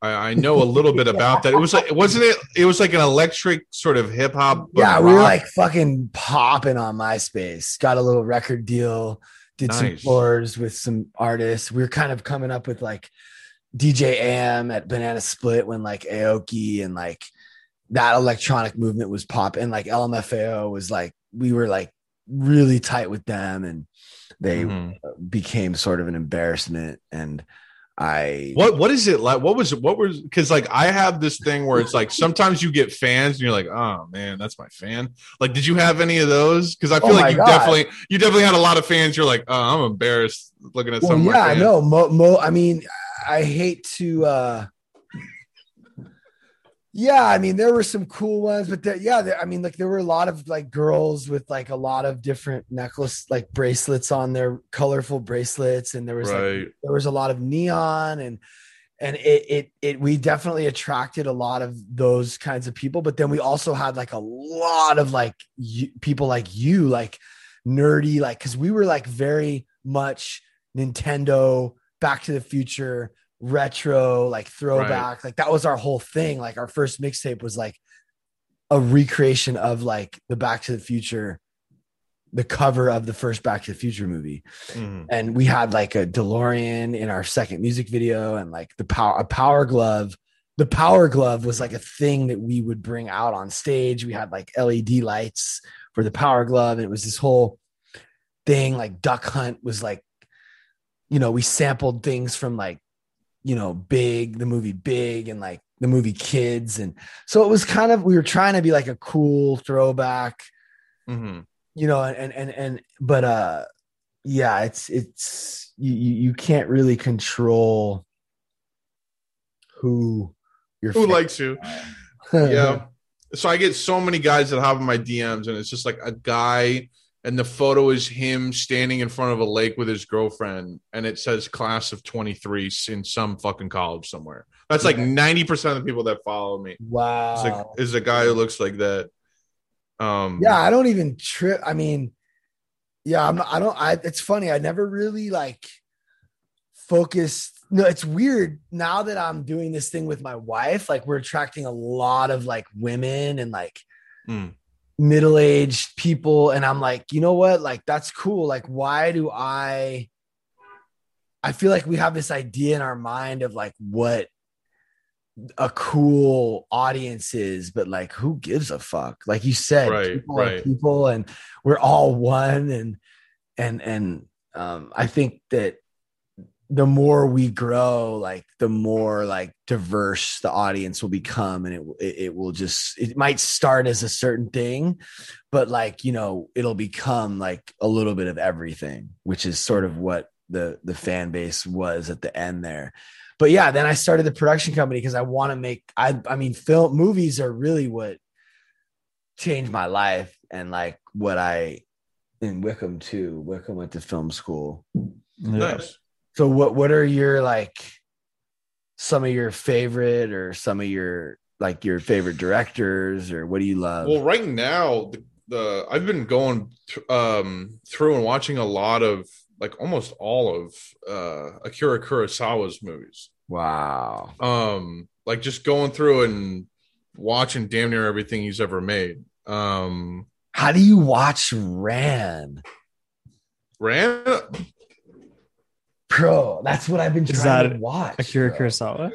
I, I know a little bit about that. It was like wasn't it? It was like an electric sort of hip hop. yeah, we were like fucking popping on MySpace. Got a little record deal. Did some tours with some artists. We were kind of coming up with like DJ AM at Banana Split when like Aoki and like that electronic movement was popping. Like LMFAO was like we were like really tight with them, and they Mhm. became sort of an embarrassment. And I What what is it like? What was? What was because like I have this thing where it's like sometimes you get fans and you're like, oh man, that's my fan. Like, did you have any of those? Because I feel Oh like you God. definitely you definitely had a lot of fans. You're like, oh, I'm embarrassed looking at well, some. yeah, I know. Mo, mo, I mean, I hate to. uh Yeah, I mean, there were some cool ones, but there, yeah, there, I mean, like there were a lot of like girls with like a lot of different necklace, like bracelets on their colorful bracelets, and there was like there was a lot of neon and and it it it we definitely attracted a lot of those kinds of people but then we also had like a lot of like you, people like you like nerdy like cuz we were like very much Nintendo back to the future retro like throwback like that was our whole thing like our first mixtape was like a recreation of like the back to the future the cover of the first back to the future movie Mhm. and we had like a DeLorean in our second music video and like the power a power glove. The power glove was like a thing that we would bring out on stage. We had like LED lights for the power glove, and it was this whole thing. Like Duck Hunt was like, you know, we sampled things from like, you know, Big, the movie Big, and like the movie Kids, and so it was kind of we were trying to be like a cool throwback Mhm. you know and and and but uh yeah it's it's you you can't really control who you're Who likes you? yeah. So I get so many guys that hop in my DMs, and it's just like a guy, and the photo is him standing in front of a lake with his girlfriend, and it says class of 23 in some fucking college somewhere. That's like 90% of the people that follow me. Wow like is a guy who looks like that. Um yeah i don't even trip i mean yeah i'm i don't i it's funny i never really like focused no it's weird now that i'm doing this thing with my wife like we're attracting a lot of like women and like Mm. Middle-aged people and i'm like you know what like that's cool like why do i I feel like we have this idea in our mind of like what a cool audience is, but like who gives a fuck? Like you said, Right, people are right. people and we're all one and and and um I think that the more we grow, like the more like diverse the audience will become, and it it, it will just it might start as a certain thing, but like you know it'll become like a little bit of everything, which is sort of what the the fan base was at the end there. But yeah, then I started the production company because I want to make I I mean film movies are really what changed my life and like what I in Wickham too. Wickham went to film school. Nice. So what what are your like some of your favorite or some of your like your favorite directors or what do you love? Well, right now, the, the I've been going um, through and watching a lot of like almost all of uh, Akira Kurosawa's movies. wow. Um, like just going through and watching damn near everything he's ever made. Um, How do you watch Ran? Ran, Bro, that's what I've been Is trying that to watch. Akira bro. Kurosawa.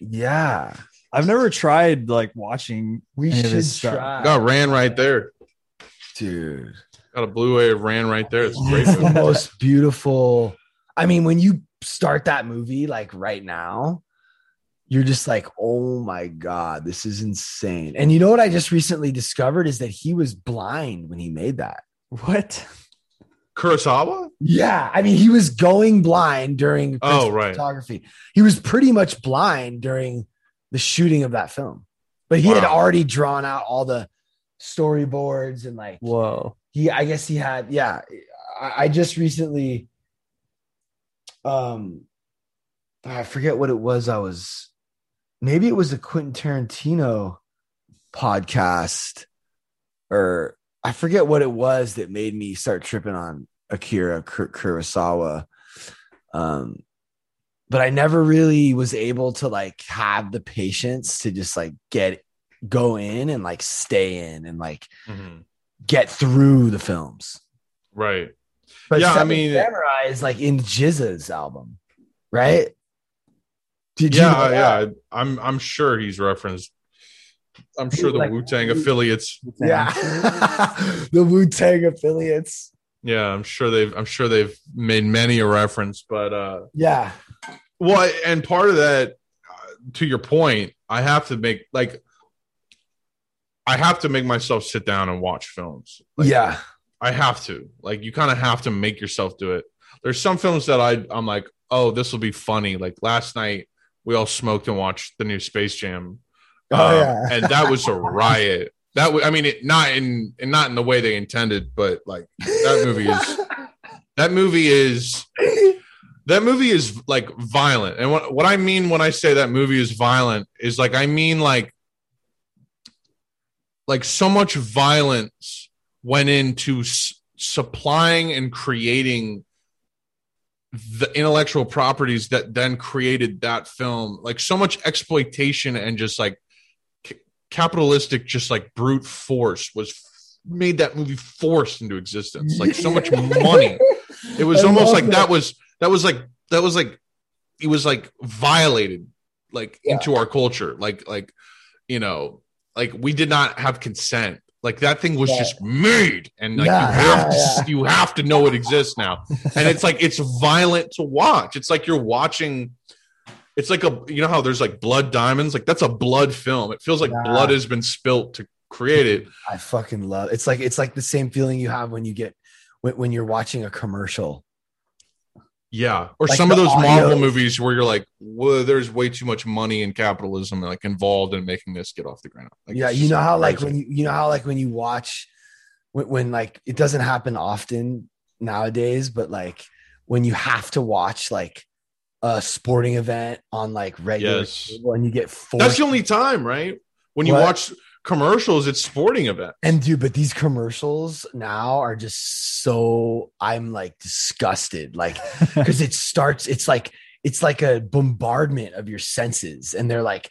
Yeah. I've never tried like watching. We any of should his stuff. try. got Ran right there. Dude. Got a Blu-ray of Ran right there. It's great the most beautiful. I mean, when you start that movie, like right now, you're just like, oh my God, this is insane. And you know what I just recently discovered is that he was blind when he made that. What? Kurosawa. Yeah. I mean, he was going blind during Oh, right. photography. He was pretty much blind during the shooting of that film. But he had already drawn out all the storyboards and like Whoa. he i guess he had yeah i, I just recently um i forget what it was i was maybe it was a quentin tarantino podcast or i forget what it was that made me start tripping on akira Kur- kurosawa um but i never really was able to like have the patience to just like get go in and like stay in and like Mhm. get through the films. Right. But Yeah, I mean- Samurai is like in GZA's album, right? Did you Yeah, know yeah. I'm I'm sure he's referenced. I'm sure the Like- Wu Tang affiliates. Yeah. the Wu Tang affiliates. Yeah, I'm sure they've I'm sure they've made many a reference, but uh Yeah. well, and part of that, uh, to your point, I have to make like I have to make myself sit down and watch films. Like, yeah. I have to. Like you kind of have to make yourself do it. There's some films that I I'm like, oh, this will be funny. Like last night, we all smoked and watched the new Space Jam, Oh, Um, yeah. and that was a riot. That was, I mean, it, not in not in the way they intended, but like that movie is that movie is that movie is like violent. And what what I mean when I say that movie is violent is like I mean like like so much violence went into s- supplying and creating the intellectual properties that then created that film like so much exploitation and just like capitalistic just like brute force was made that movie forced into existence like so much money. It was I almost like it. that was that was like that was like it was like violated like Yeah. into our culture. Like like you know like we did not have consent. Like that thing was Yeah. just made and like Yeah, you have to you have to know it exists now. And it's like it's violent to watch. It's like you're watching it's like a you know how there's like blood diamonds like that's a blood film it feels like Yeah. blood has been spilt to create it I fucking love it's like it's like the same feeling you have when you get when, when you're watching a commercial. Yeah, or Like some of those audio- Marvel movies where you're like, "Whoa, there's way too much money and capitalism like involved in making this get off the ground." Like, yeah, you know how like when you you know how like when you watch when, when like it doesn't happen often nowadays, but like when you have to watch like a sporting event on like regular Yes. cable and you get forced that's the only time, right? When you What? watch commercials, it's sporting event. and dude, but these commercials now are just so I'm like disgusted. Like because it starts it's like it's like a bombardment of your senses and they're like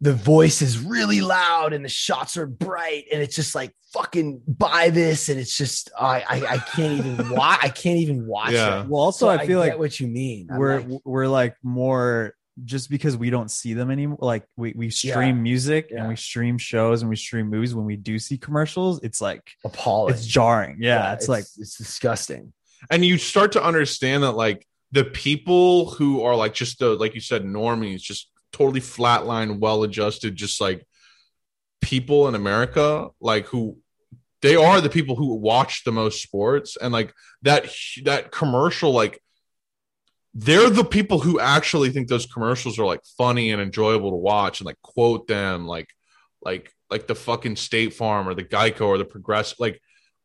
the voice is really loud and the shots are bright and it's just like fucking buy this and it's just I I, I can't even watch I can't even watch Yeah. it. Well, also, So I feel get like what you mean. I'm we're like, we're like more just because we don't see them anymore. Like we we stream music Yeah. and we stream shows and we stream movies. When we do see commercials, it's like appalling. it's jarring. Yeah, it's, like it's disgusting. and you start to understand that like the people who are like just the like you said normies just totally flatline well adjusted just like people in america like who they are the people who watch the most sports and like that that commercial like they're the people who actually think those commercials are like funny and enjoyable to watch and like quote them like like like the fucking state farm or the geico or the progressive like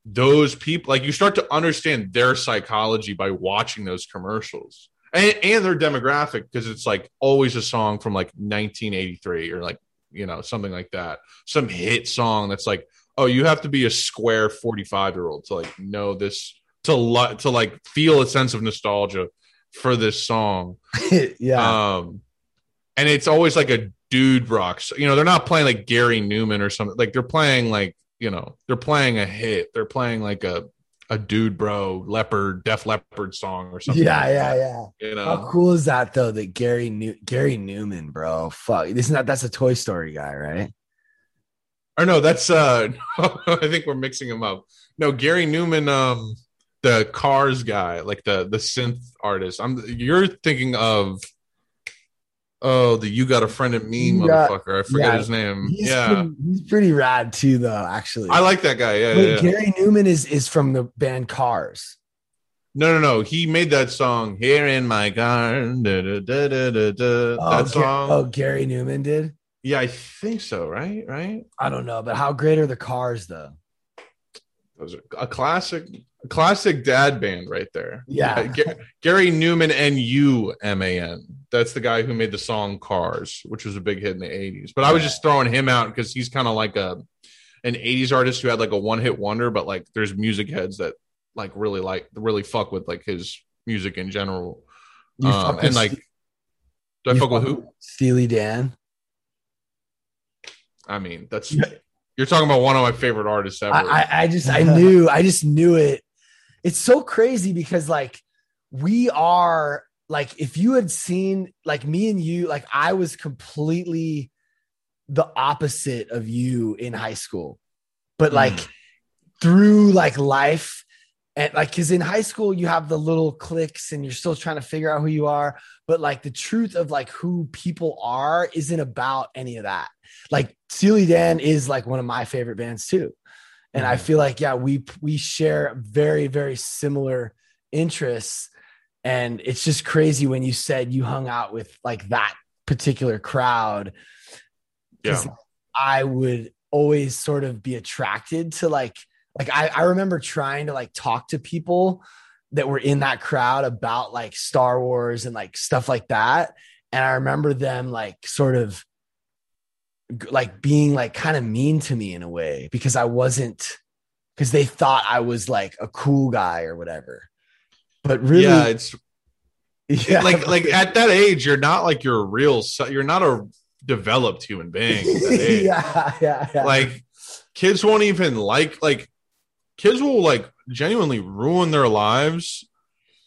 those people like you start to understand their psychology by watching those commercials and, and their demographic because it's like always a song from like 1983 or like you know something like that some hit song that's like oh you have to be a square 45 year old to like know this to lo- to like feel a sense of nostalgia for this song yeah. um, and it's always like a dude rocks. You know, they're not playing like Gary Numan or something. Like they're playing like you know, they're playing a hit. They're playing like a a dude bro leopard Def Leppard song or something. yeah, like yeah, that, yeah. You know, How cool is that though? That Gary New- Gary Numan, bro. Fuck, This isn't that that's a Toy Story guy, right? or no, that's uh, I think we're mixing them up. No, Gary Numan, um, the Cars guy, like the the synth artist. I'm you're thinking of. Oh, the you got a friend in me, motherfucker. I forget yeah. his name. He's yeah, pretty, he's pretty rad too, though. Actually, I like that guy. Yeah, yeah, yeah. Gary Numan is is from the band Cars. No, no, no. He made that song "Here in My Car." Da, da, da, da, da. Oh, that song. oh, Gary Numan did. Yeah, I think so. Right, right. I don't know, but how great are the Cars though? Those are a classic, classic dad band right there. Yeah. Ga- Gary Numan and U M A N. That's the guy who made the song "Cars," which was a big hit in the '80s. But I was just throwing him out because he's kind of like a an '80s artist who had like a one hit wonder. But like, there's music heads that like really like really fuck with like his music in general. You Um, and like, do I you fuck with who? Steely Dan. I mean, that's you're talking about one of my favorite artists ever. I, I just I knew I just knew it. It's so crazy because like we are like if you had seen like me and you like I was completely the opposite of you in high school, but like Mm. through like life and like because in high school you have the little cliques and you're still trying to figure out who you are. But like the truth of like who people are isn't about any of that. Like Steely Dan is like one of my favorite bands too and I Mhm. feel like yeah we we share very very similar interests and it's just crazy when you said you hung out with like that particular crowd yeah. I would always sort of be attracted to like like I, I remember trying to like talk to people that were in that crowd about like Star Wars and like stuff like that. And I remember them like sort of like being like kind of mean to me in a way because I wasn't because they thought I was like a cool guy or whatever. But really, Yeah, it's yeah, like like at that age, you're not like your real. You're not a developed human being. At that age. yeah, yeah, yeah. Like kids won't even like like kids will like genuinely ruin their lives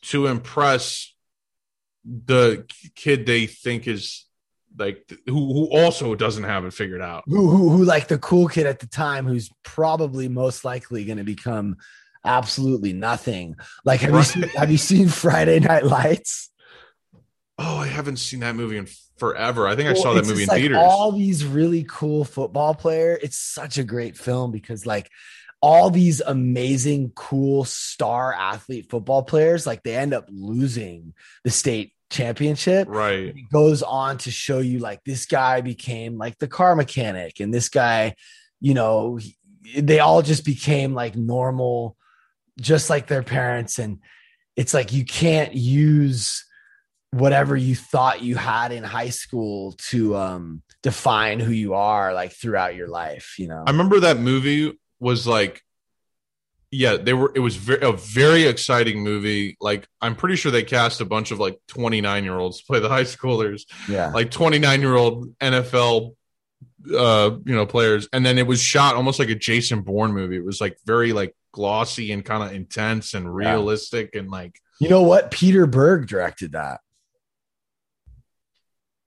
to impress the kid they think is like who who also doesn't have it figured out. who, who who like the cool kid at the time who's probably most likely going to become absolutely nothing like have you seen, have you seen friday night lights Oh, I haven't seen that movie in forever. I think I saw that movie in like theaters. all these really cool football player it's such a great film because like all these amazing cool star athlete football players like they end up losing the state championship right. it goes on to show you like this guy became like the car mechanic and this guy you know he- they all just became like normal just like their parents and it's like you can't use whatever you thought you had in high school to um define who you are like throughout your life you know I remember that movie was like, yeah, they were. It was very, a very exciting movie. Like, I'm pretty sure they cast a bunch of like 29 year olds to play the high schoolers, yeah like 29 year old NFL uh you know players and then it was shot almost like a jason bourne movie it was like very like glossy and kind of intense and realistic and like You know what? Peter Berg directed that.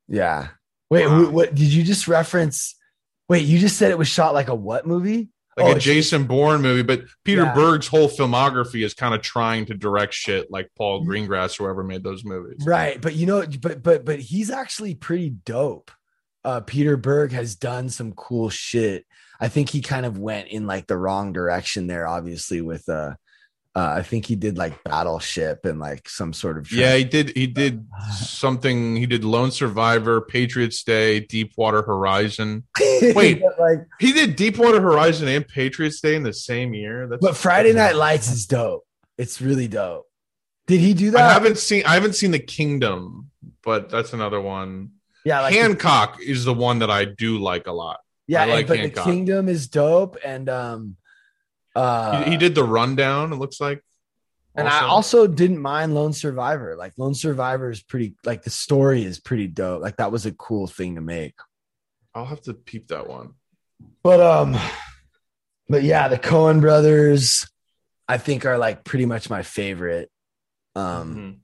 Yeah. Wait, Wow. wh- what did you just reference? Wait, you just said it was shot like a what movie? Like Oh, a jason bourne movie but peter Yeah. berg's whole filmography is kind of trying to direct shit like paul greengrass whoever made those movies Right, but you know, but but but he's actually pretty dope. Uh Peter Berg has done some cool shit. I think he kind of went in like the wrong direction there, obviously, with uh uh I think he did like battleship and like some sort of yeah he did he did something he did lone survivor patriots day deepwater horizon Wait. Like he did deepwater horizon and patriots day in the same year that's but Friday Night Lights is dope. It's really dope. Did he do that? I haven't seen I haven't seen the Kingdom, but that's another one. yeah, like Hancock is the one that I do like a lot. Yeah, I and- like but Hancock. the kingdom is dope, and um, uh, he, he did the rundown. It looks like, and I also didn't mind Lone Survivor. Like Lone Survivor is pretty, like the story is pretty dope. Like that was a cool thing to make. I'll have to peep that one. But um, but yeah, the Coen brothers, I think are like pretty much my favorite. Um, Mhm.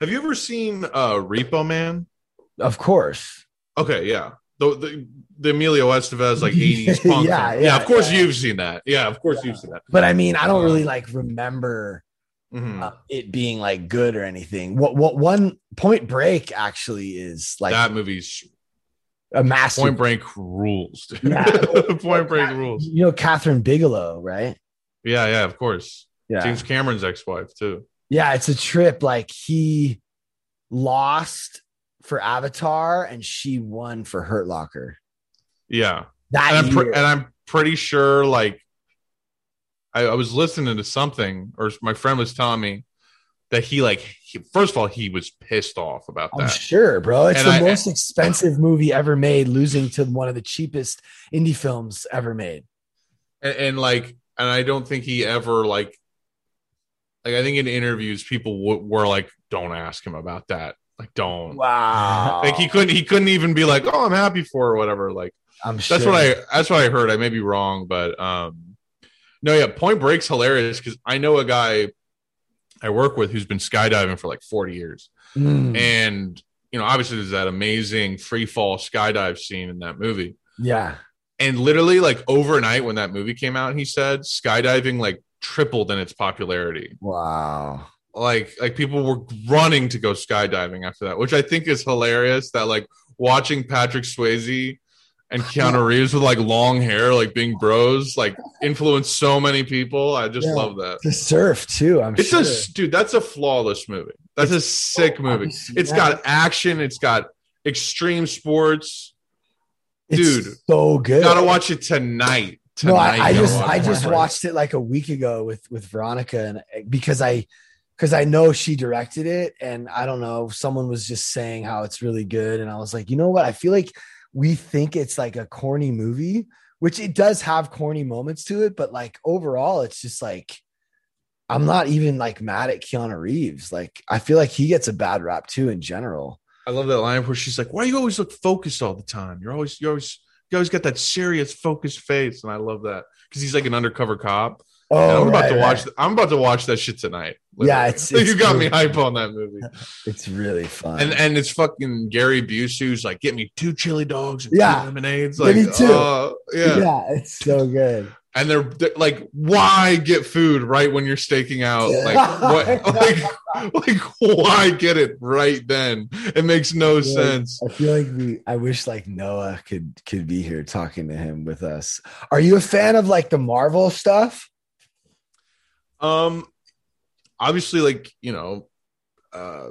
Have you ever seen uh Repo Man? of course, Okay, yeah. The the, the Emilio Estevez like 80s punk. Yeah, film. yeah, of course yeah. you've seen that. Yeah, of course you've seen that. but I mean, I don't really like remember Mhm. uh, it being like good or anything. What what one Point Break actually is like that movie's a master. Point Break rules. dude. Yeah. Point Break rules. You know Kathryn Bigelow, right? Yeah, yeah, of course. Yeah. James Cameron's ex-wife too. Yeah, it's a trip. Like he lost for Avatar and she won for Hurt Locker. Yeah. That and I'm, pre- and I'm pretty sure like I, I was listening to something or my friend was telling me that he like he, first of all he was pissed off about I'm that sure, bro. It's And the I- most expensive movie ever made, losing to one of the cheapest indie films ever made. and, and like and I don't think he ever like like I think in interviews people w- were like don't ask him about that like don't Wow. like he couldn't he couldn't even be like oh I'm happy for or whatever like I'm sure. That's what I that's what I heard. I may be wrong, but um no, yeah, Point Break's hilarious because I know a guy I work with who's been skydiving for like 40 years. Mm, And you know, obviously there's that amazing free fall skydive scene in that movie. yeah. And literally, like overnight when that movie came out, he said skydiving like tripled in its popularity. Wow. Like like people were running to go skydiving after that, which I think is hilarious that like watching Patrick Swayze and Keanu Reeves with like long hair, like being bros, like influenced so many people. I just Yeah. love that. The surf too. I'm It's sure. a dude. That's a flawless movie. That's a sick movie. It's Yeah. got action. It's got extreme sports. It's dude, so good. Gotta watch it tonight. No, I, I just I just watched it like a week ago with with Veronica and because I because I know she directed it and I don't know someone was just saying how it's really good and I was like you know what I feel like we think it's like a corny movie which it does have corny moments to it but like overall it's just like I'm not even like mad at Keanu Reeves like I feel like he gets a bad rap too in general I love that line where she's like, "Why you always look focused all the time? You're always you always you always got that serious, focused face." And I love that because he's like an undercover cop. Oh I'm about right, to watch. right. I'm about to watch that shit tonight. Yeah, it's- it's you got me good. hype on that movie. it's really fun And and it's fucking Gary Busey's like, "Get me two chili dogs and Yeah. two lemonades." Like, me two. oh, yeah. yeah it's so good And they're, they're like, "Why get food right when you're staking out? Like what? Like like why get it right then? It makes no Yeah. sense." I feel like we I wish like Noah could could be here talking to him with us. Are you a fan of like the Marvel stuff? Um, obviously, like you know, uh,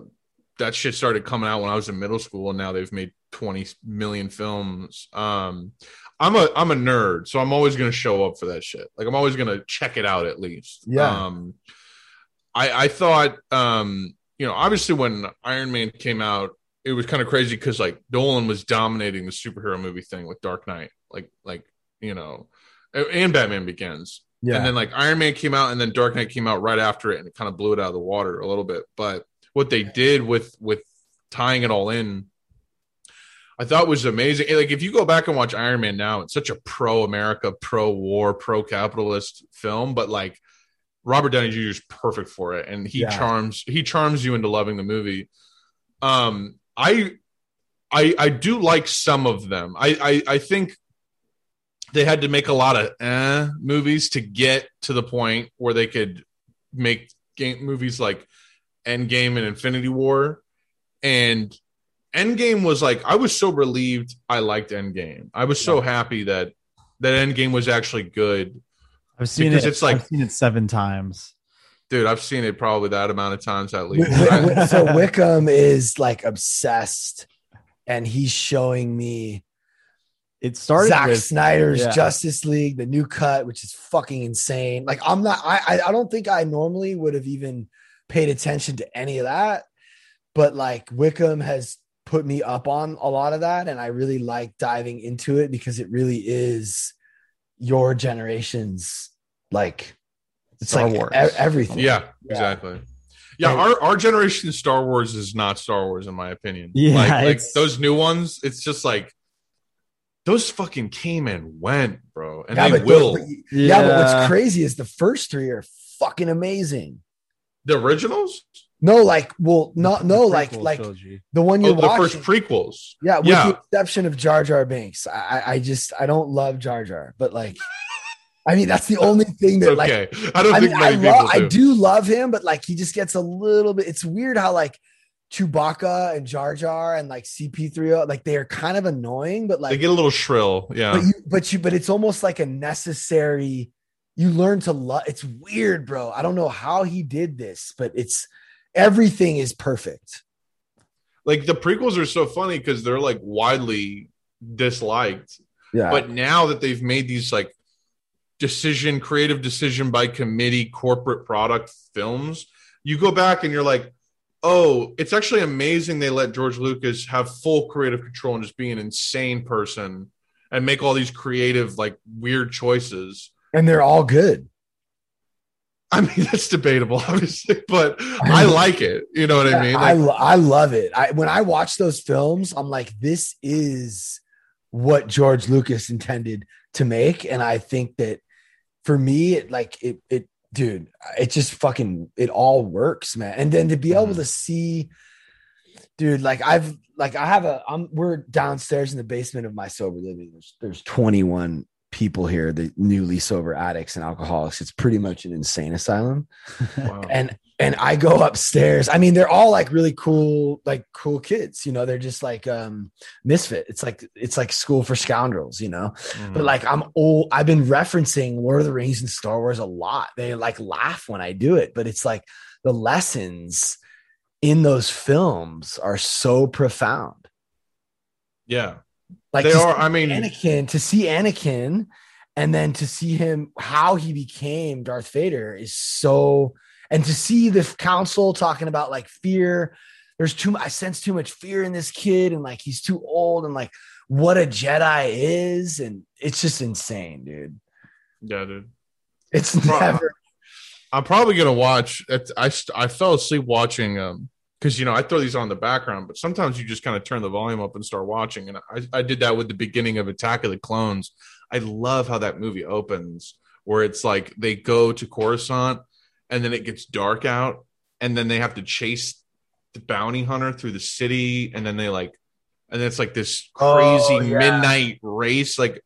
that shit started coming out when I was in middle school, and now they've made twenty million films. Um, I'm a I'm a nerd, so I'm always gonna show up for that shit. Like I'm always gonna check it out at least. Yeah. Um, I I thought um, you know, obviously when Iron Man came out, it was kind of crazy because like Nolan was dominating the superhero movie thing with Dark Knight, like like you know, and- and Batman Begins. Yeah. And then like Iron Man came out and then Dark Knight came out right after it and it kind of blew it out of the water a little bit. But what they did with with tying it all in, I thought was amazing. Like if you go back and watch Iron Man now, it's such a pro America, pro war, pro capitalist film, but like Robert Downey Jr. is perfect for it, and he Yeah. charms he charms you into loving the movie. Um, I I I do like some of them. I I, I think they had to make a lot of eh movies to get to the point where they could make game movies like Endgame and Infinity War, and Endgame was like I was so relieved I liked Endgame. I was so happy that that Endgame was actually good, I've seen Because it. it's like- I've seen it seven times. dude. I've seen it probably that amount of times at least. Wi- I- Wi- so Wickham is like obsessed, and he's showing me It started Zack with Snyder's yeah. Justice League, the new cut, which is fucking insane. Like I'm not, I, I, I don't think I normally would have even paid attention to any of that, but like Wickham has put me up on a lot of that, and I really like diving into it because it really is your generation's like it's Star like Wars. e- everything. Yeah, Yeah. exactly. Yeah, And- our, our generation Star Wars is not Star Wars in my opinion. Yeah, like, like those new ones, it's just like those fucking came and went, bro, and Yeah, they but will. those- but- yeah, but what's crazy is the first three are fucking amazing. the originals, No, like, well, not the no, like, like trilogy. the one you're oh, the first prequels. yeah, with yeah. the exception of Jar Jar Binks. I, I, I just, I don't love Jar Jar, but like, I mean, that's the only thing that, like, I don't I think mean, I, lo- people I do. do love him, but like, he just gets a little bit. It's weird how like Chewbacca and Jar Jar and like CP3, like they are kind of annoying, but like, They get a little shrill. Yeah, but you but you but it's almost like a necessary you learn to love it's weird bro i don't know how he did this but it's everything is perfect like the prequels are so funny because they're like widely disliked. yeah but now that they've made these like decision creative decision by committee corporate product films you go back and you're like oh it's actually amazing they let george lucas have full creative control and just be an insane person and make all these creative like weird choices. And they're all good. I mean that's debatable obviously but i like it. You know what i mean? I, Like, lo- I love it. I, when i watch those films i'm like this is what george lucas intended to make. And i think that for me it like it it dude it just fucking it all works man and then to be able Mhm. to see dude like i've like i have a i'm we're downstairs in the basement of my sober living there's there's 21 people here the newly sober addicts and alcoholics it's pretty much an insane asylum wow. and and I go upstairs. I mean, they're all like really cool, like cool kids. You know, they're just like um misfit. It's like it's like school for scoundrels. You know, Mhm. but like I'm old. I've been referencing Lord of the Rings and Star Wars a lot. They like laugh when I do it, but it's like the lessons in those films are so profound. yeah Like they are i mean Anakin to see Anakin and then to see him how he became Darth Vader is so and to see the council talking about like fear. There's too I sense too much fear in this kid and like he's too old and like what a Jedi is. And it's just insane dude. Yeah dude. It's never I'm probably gonna watch. It, I I fell asleep watching um because you know I throw these on the background, but sometimes you just kind of turn the volume up and start watching. And I I did that with the beginning of Attack of the Clones. I love how that movie opens, where it's like they go to Coruscant, and then it gets dark out, and then they have to chase the bounty hunter through the city, and then they like, and it's like this crazy Oh, yeah. midnight race, like.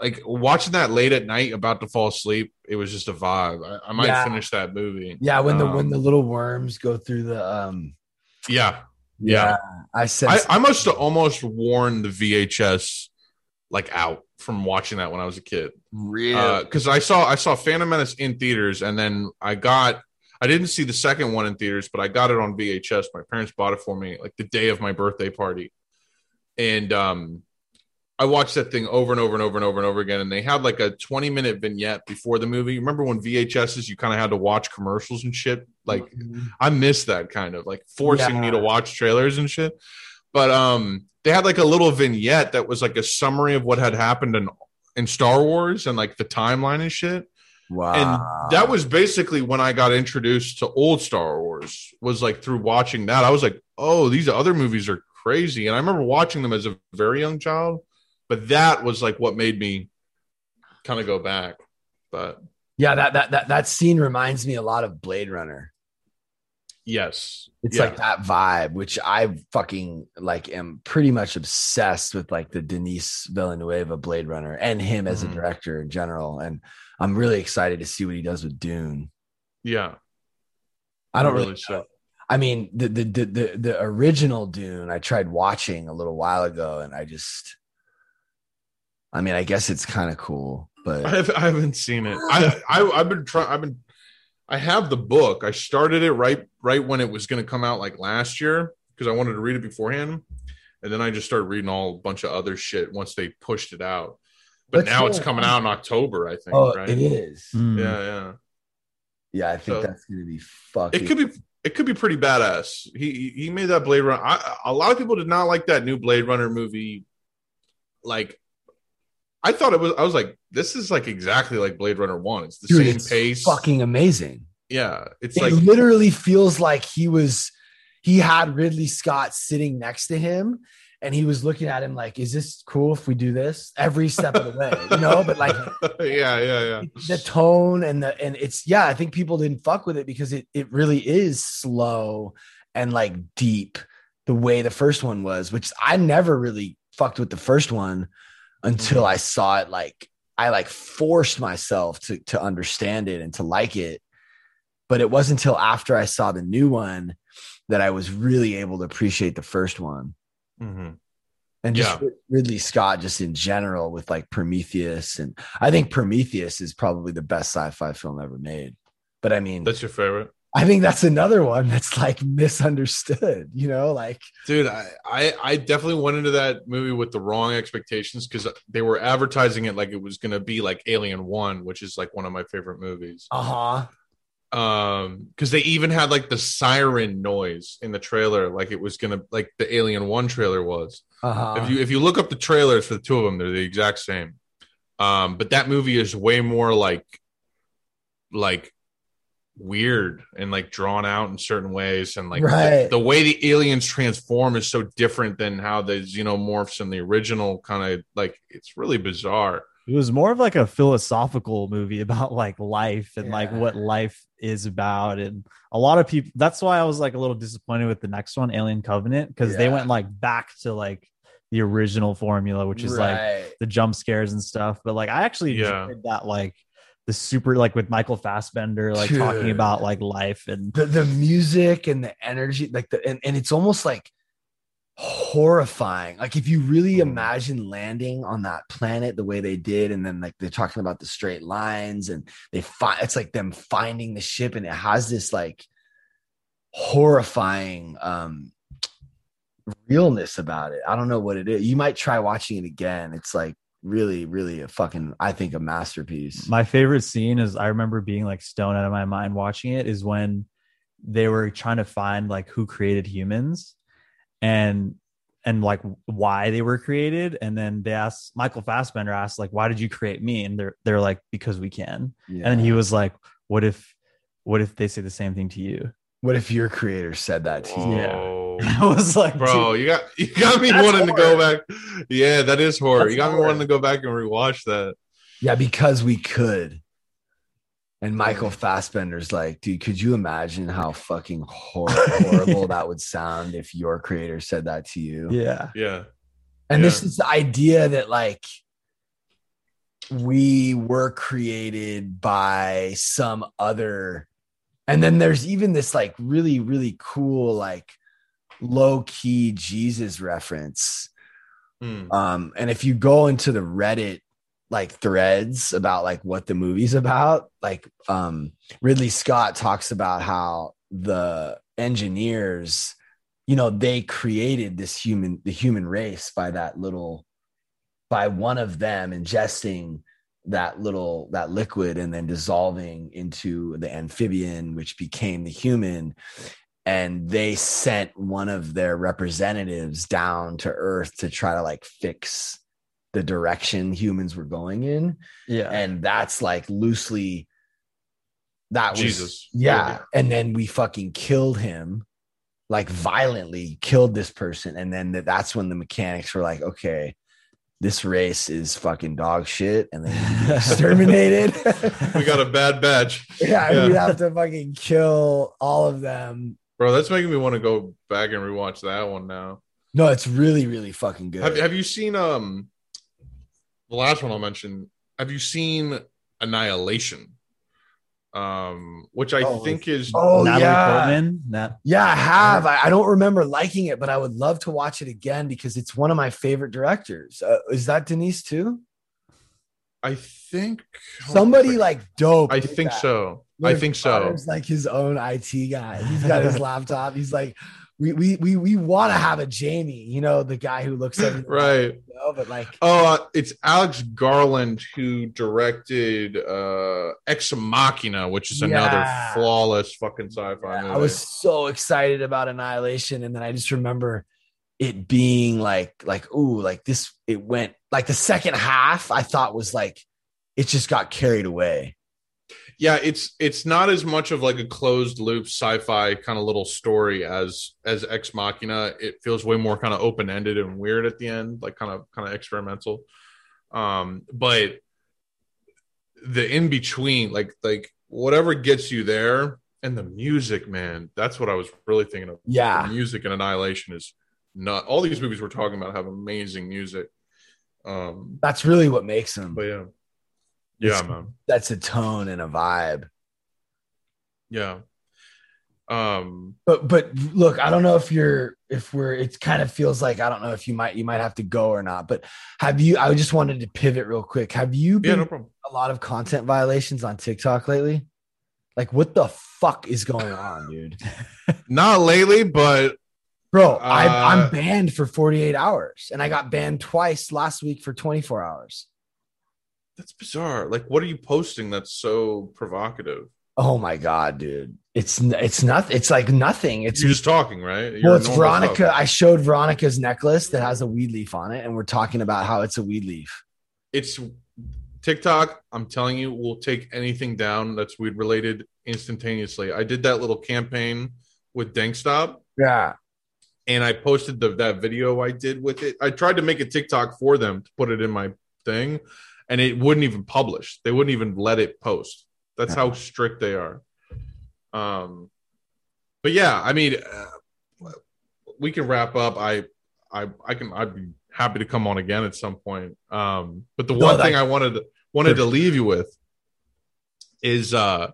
Like watching that late at night, about to fall asleep, it was just a vibe. I, I might Yeah. finish that movie. yeah when the Um, when the little worms go through the um Yeah, Yeah. I I, sense I must have almost worn the VHS like out from watching that when I was a kid. real Because I saw I saw Phantom Menace in theaters, and then I got I didn't see the second one in theaters, but I got it on VHS. My parents bought it for me like the day of my birthday party, and um, I watched that thing over and over and over and over and over again. And they had like a twenty minute vignette before the movie. Remember when VHSs you kind of had to watch commercials and shit? Like I miss that kind of like forcing me to watch trailers and shit. But um, they had like a little vignette that was like a summary of what had happened in in Star Wars and like the timeline and shit. wow And that was basically when I got introduced to old Star Wars. Was like through watching that. I was like, oh, these other movies are crazy. And I remember watching them as a very young child, but that was like what made me kind of go back. But Yeah, that that that that scene reminds me a lot of Blade Runner. yes, It's Yeah. like that vibe, which I fucking like am pretty much obsessed with like the Denis Villeneuve Blade Runner and him as Mhm. a director in general. And I'm really excited to see what he does with Dune. yeah, I don't really really so. I mean, the, the the the the original Dune I tried watching a little while ago, and I just, I mean, I guess it's kind of cool, but I, have, I haven't seen it. I, I I've been trying. I've been. I have the book. I started it right right when it was going to come out, like last year, because I wanted to read it beforehand, and then I just started reading all a bunch of other shit once they pushed it out. But What's now it's coming out in October, I think. oh, right? it is. Mm. Yeah, yeah. Yeah, I think So- that's gonna be fucking. It could be. It could be pretty badass. He he- he made that Blade Runner. I, a lot of people did not like that new Blade Runner movie. Like, I thought it was. I was like, this is like exactly like Blade Runner One. It's the Dude, same it's pace. fucking amazing. yeah, it's it like literally feels like he was he had Ridley Scott sitting next to him and he was looking at him like, is this cool if we do this every step of the way? You know, but like yeah, yeah, yeah. the tone and the and it's yeah, I think people didn't fuck with it because it it really is slow and like deep the way the first one was, which I never really fucked with the first one until I saw it like I like forced myself to to understand it and to like it. But it wasn't until after I saw the new one that I was really able to appreciate the first one. Mhm. And just Yeah. Ridley Scott, just in general, with like Prometheus, and I think Prometheus is probably the best sci-fi film ever made. But I mean, That's your favorite, I think that's another one that's like misunderstood. You know, like dude. I I, I definitely went into that movie with the wrong expectations because they were advertising it like it was going to be like Alien One, which is like one of my favorite movies. uh huh, um because they even had like the siren noise in the trailer like it was gonna like the alien one trailer was uh huh. if you if you look up the trailers for the two of them they're the exact same um but that movie is way more like like weird and like drawn out in certain ways and like the- Right. the, way the aliens transform is so different than how the xenomorphs in the original kind of like it's really bizarre It was more of like a philosophical movie about like life and like what life is about. And a lot of people, that's why I was like a little disappointed with the next one, Alien Covenant, because they went like back to like the original formula, which is like the jump scares and stuff. But like I actually Yeah. enjoyed that, like the super, like with Michael Fassbender, like talking about like life and the the music and the energy, like the and, and it's almost like horrifying. Like if you really Mm. imagine landing on that planet the way they did, and then like they're talking about the straight lines, and they find it's like them finding the ship, and it has this like horrifying um realness about it. I don't know what it is. You might try watching it again. It's like really, really a fucking I think a masterpiece. My favorite scene is I remember being like stoned out of my mind watching it is when they were trying to find like who created humans and and like why they were created and then they asked Michael Fassbender asked like why did you create me and they're they're like because we can Yeah. and he was like what if what if they say the same thing to you what if your creator said that to you? Yeah. Whoa. I was like bro dude, you got you got me That's wanting to go back yeah that is horror That's you got me wanting to go back and rewatch that Yeah, because we could. And Michael Fassbender's like, dude, could you imagine how fucking hor- horrible that would sound if your creator said that to you? yeah yeah And this is the idea that like we were created by some other. And then there's even this like really, really cool, like low key Jesus reference Hmm. um and if you go into the reddit like threads about like what the movie's about like um ridley scott talks about how the engineers you know they created this human the human race by that little by one of them ingesting that little that liquid and then dissolving into the amphibian which became the human and they sent one of their representatives down to earth to try to like fix the direction humans were going in. Yeah. And that's like loosely that was Jesus. yeah. And then we fucking killed him like violently killed this person. And then th- that's when the mechanics were like okay this race is fucking dog shit. And then exterminated. We got a bad batch. yeah, Yeah. we'd have to fucking kill all of them Bro, that's making me want to go back and rewatch that one now. no it's really really fucking good Have, have you seen um the last one I'll mention? Have you seen Annihilation? Um, which I Oh, think is oh Natalie yeah Portman. That yeah i have I, I don't remember liking it but i would love to watch it again because it's one of my favorite directors uh, is that denis too I think somebody like dope I think that. so. I think so. like his own IT guy. He's got his laptop. He's like, we we we we want to have a Jamie, you know, the guy who looks at Right. you know, but like, Oh, uh, it's Alex Garland who directed uh Ex Machina, which is another flawless fucking sci-fi movie. I was so excited about Annihilation, and then I just remember it being like like ooh, like this. It went like the second half. I thought was like it just got carried away. yeah it's it's not as much of like a closed loop sci-fi kind of little story as as ex machina it feels way more kind of open-ended and weird at the end like kind of kind of experimental um but the in between like like whatever gets you there and the music man that's what i was really thinking of the Yeah, music and annihilation is not all these movies we're talking about have amazing music um that's really what makes them. but yeah. Yeah It's- man. That's a tone and a vibe. yeah. Um but but look i don't know if you're if we're it kind of feels like i don't know if you might you might have to go or not but have you i just wanted to pivot real quick. Have you yeah been no a lot of content violations on tiktok lately? Like what the fuck is going on dude? Not lately, but bro I, Uh, i'm banned for 48 hours and i got banned twice last week for 24 hours that's bizarre. Like, what are you posting that's so provocative? oh my god dude it's it's nothing it's like nothing it's You're just talking, right? You're well, it's Veronica. stuff. I showed Veronica's necklace that has a weed leaf on it, and we're talking about how it's a weed leaf. It's TikTok. I'm telling you, we'll take anything down that's weed related instantaneously. I did that little campaign with Dankstop, Yeah. And I posted the, that video I did with it. I tried to make a TikTok for them to put it in my thing, and it wouldn't even publish. They wouldn't even let it post. That's how strict they are. Um, but yeah, I mean, uh, we can wrap up. I, I, I can. I'd be happy to come on again at some point. Um, but the No, one that- thing I wanted wanted to leave you with is uh,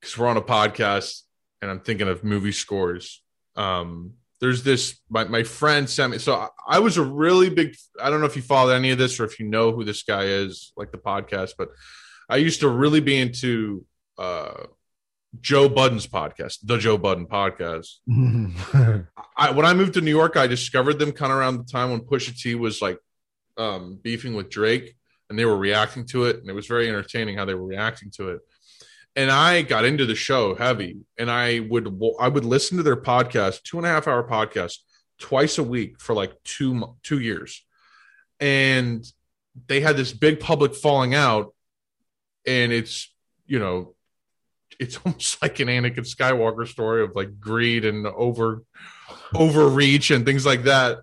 because we're on a podcast and I'm thinking of movie scores. Um, there's this my, my friend sent me so I, I was a really big i don't know if you follow any of this or if you know who this guy is like the podcast but i used to really be into uh joe budden's podcast the joe budden podcast. I, when i moved to new york i discovered them kind of around the time when pusha t was like um beefing with drake and they were reacting to it and it was very entertaining how they were reacting to it and I got into the show heavy, and I would I would listen to their podcast, two and a half hour podcast, twice a week for like two two years, and they had this big public falling out, and it's you know, it's almost like an Anakin Skywalker story of like greed and over overreach and things like that,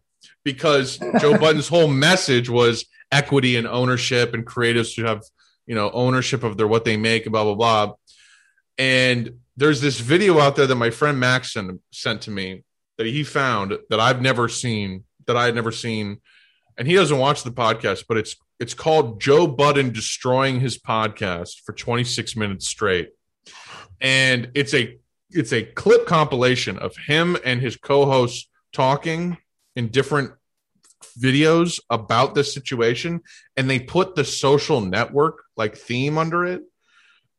because Joe Budden's whole message was equity and ownership, and creatives should have you know ownership of their what they make and blah blah blah and there's this video out there that my friend Maxon sent to me that he found that I've never seen that I had never seen. And he doesn't watch the podcast but it's it's called Joe Budden destroying his podcast for 26 minutes straight. And it's a it's a clip compilation of him and his co-hosts talking in different videos about this situation. And they put the social network like theme under it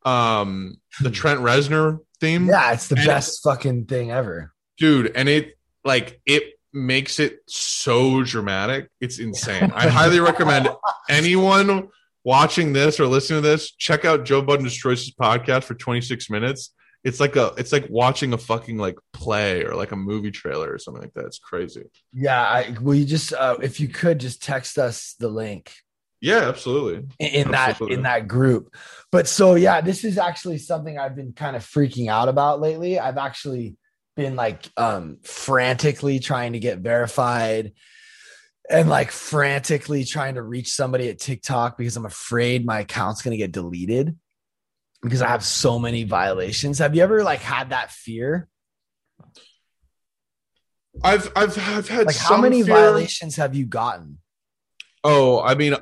um the trent reznor theme. Yeah, it's the And- best fucking thing ever. dude and it like it makes it so dramatic. It's insane. I highly recommend anyone watching this or listening to this check out joe budden destroys his podcast for 26 minutes. It's like a it's like watching a fucking like play or like a movie trailer or something like that. It's crazy. Yeah, I, will you just uh, if you could just text us the link yeah absolutely in, in that in that group. But so yeah, this is actually something I've been kind of freaking out about lately. I've actually been like um frantically trying to get verified and like frantically trying to reach somebody at TikTok because I'm afraid my account's going to get deleted because I have so many violations. Have you ever like had that fear? I've I've I've had Like how many fear- violations have you gotten? Oh, I mean,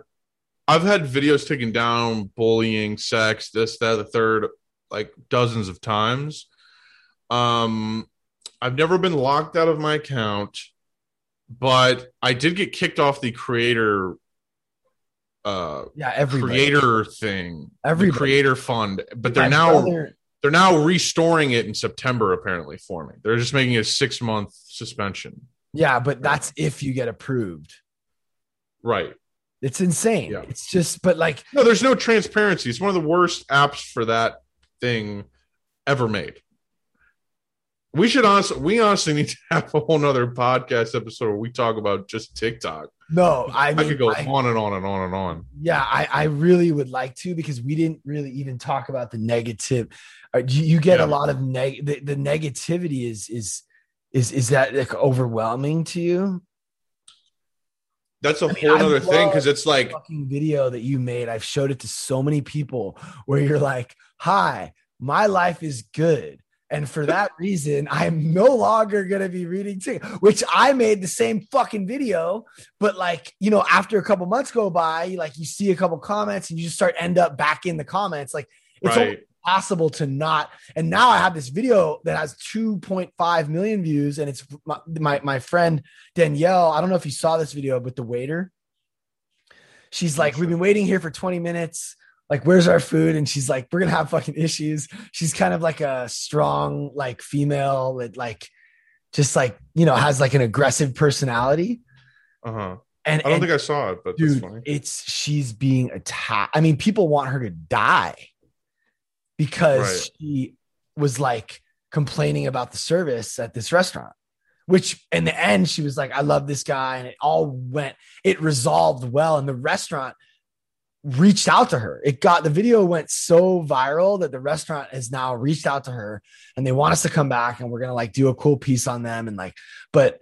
I've had videos taken down, bullying, sex, this, that, the third, like dozens of times. Um, I've never been locked out of my account, but I did get kicked off the creator uh Yeah, every creator thing, every creator fund. But they're My now brother- they're now restoring it in September apparently for me. They're just making a 6-month suspension. yeah, but that's if you get approved. Right. It's insane. Yeah. It's just, but like, No, there's no transparency. It's one of the worst apps for that thing ever made. We should honestly, we honestly need to have a whole nother podcast episode where we talk about just TikTok. no, I, I, could go I- on and on and on and on. yeah, I, I really would like to because we didn't really even talk about the negative. Uh, you, you get Yeah. a lot of neg. The, the negativity is is is is that like overwhelming to you? That's a I whole I other thing because it's like, Fucking video that you made. I've showed it to so many people where you're like, "Hi, my life is good." And for that reason, I'm no longer gonna be reading which I made the same fucking video. But like, you know, after a couple months go by, like you see a couple comments and you just start end up back in the comments. Like it's right. Impossible to not. And now I have this video that has 2.5 million views, and it's my, my my friend Danielle. I don't know if you saw this video, but the waiter. She's like, we've been waiting here for 20 minutes. Like, where's our food? And she's like, we're gonna have fucking issues. She's kind of like a strong, like female that like just like you know has like an aggressive personality. Uh huh. And, I don't and think I saw it, but that's dude, funny. it's she's being attacked. I mean, people want her to die because Right. she was like complaining about the service at this restaurant. Which in the end, she was like, I love this guy. And it all went, it resolved well. And the restaurant reached out to her. It got the video went so viral that the restaurant has now reached out to her and they want us to come back and we're gonna like do a cool piece on them. And like, but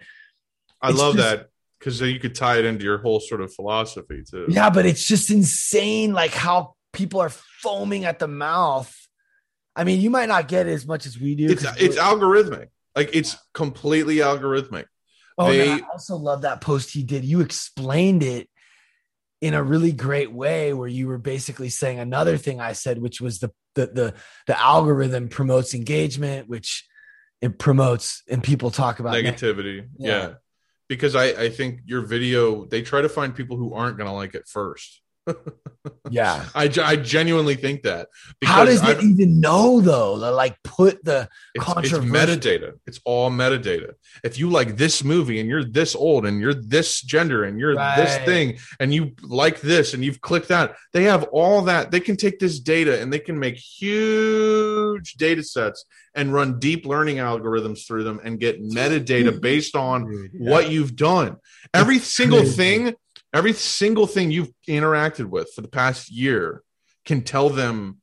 I love just- that because you could tie it into your whole sort of philosophy too. Yeah, but it's just insane, like how people are foaming at the mouth. I mean, you might not get it as much as we do. It's it's algorithmic. Like it's completely algorithmic. oh, they- I also love that post he did. You explained it in a really great way, where you were basically saying another thing I said, which was the the the, the algorithm promotes engagement, which it promotes, and people talk about neg- negativity Yeah. yeah. because I, I think your video they try to find people who aren't going to like it first Yeah. I, I genuinely think that How does it even know though? To like put the it's, it's metadata it's all metadata if you like this movie and you're this old and you're this gender and you're this thing and you like this and you've clicked that they have all that they can take this data and they can make huge data sets and run deep learning algorithms through them and get metadata based on what you've done. Every single thing, every single thing you've interacted with for the past year can tell them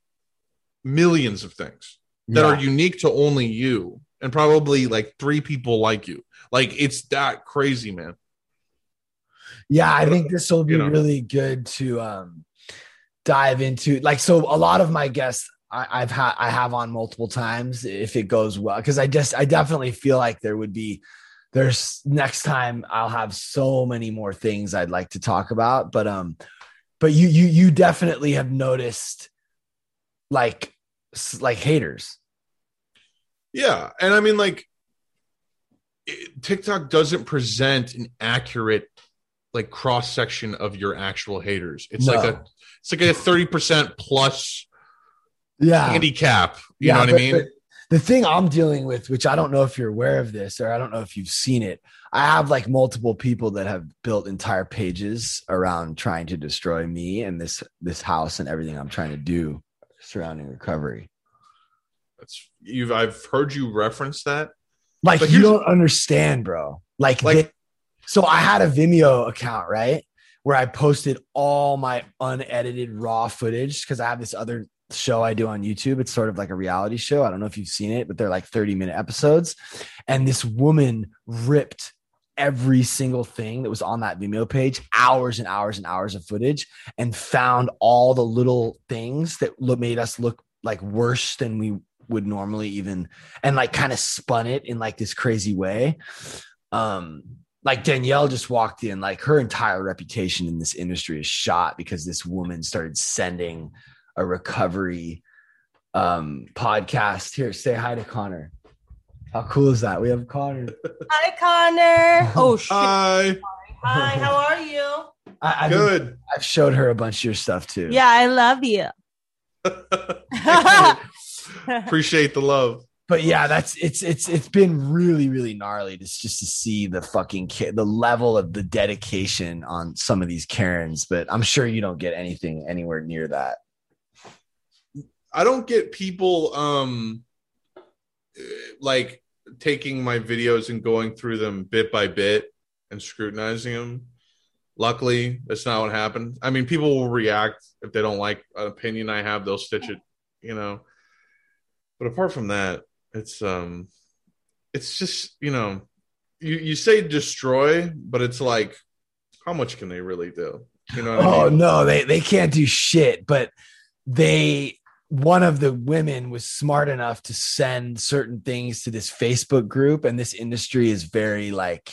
millions of things that Yeah. are unique to only you and probably like three people like you. Like it's that crazy, man. Yeah, I think this will be You know. really good to um dive into. Like, so a lot of my guests I, I've had I have on multiple times if it goes well, because I just I definitely feel like there would be there's next time I'll have so many more things I'd like to talk about. But um, but you you you definitely have noticed like like haters. Yeah. And I mean, like, TikTok doesn't present an accurate, like, cross section of your actual haters. It's like a, it's like a 30% plus Yeah. handicap. You know what I but- mean? The thing I'm dealing with, which I don't know if you're aware of this or I don't know if you've seen it, I have like multiple people that have built entire pages around trying to destroy me and this this house and everything I'm trying to do surrounding recovery. That's you've I've heard you reference that. Like But you don't understand, bro. Like, Like- they- so I had a Vimeo account, right? Where I posted all my unedited raw footage because I have this other show I do on YouTube. It's sort of like a reality show. I don't know if you've seen it, but they're like 30 minute episodes. And this woman ripped every single thing that was on that Vimeo page, hours and hours and hours of footage, and found all the little things that made us look like worse than we would normally even, and like kind of spun it in like this crazy way. Um, like Danielle just walked in, like her entire reputation in this industry is shot because this woman started sending a recovery um podcast. Here, say hi to Connor. How cool is that? We have Connor. Hi, Connor. Oh, shit. Hi. Hi, how are you? I, I've, been- Good. I've showed her a bunch of your stuff too. Yeah, I love you. Appreciate the love. but yeah, that's it's it's it's been really really gnarly just just to see the fucking ki- the level of the dedication on some of these Karens. But I'm sure you don't get anything anywhere near that. I don't get people um eh, like taking my videos and going through them bit by bit and scrutinizing them. Luckily, that's not what happened. I mean, people will react if they don't like an opinion I have, they'll stitch it, you know. But apart from that, it's um it's just, you know, you you say destroy, but it's like how much can they really do? You know what I Oh mean? no, they they can't do shit. But they one of the women was smart enough to send certain things to this Facebook group, and this industry is very like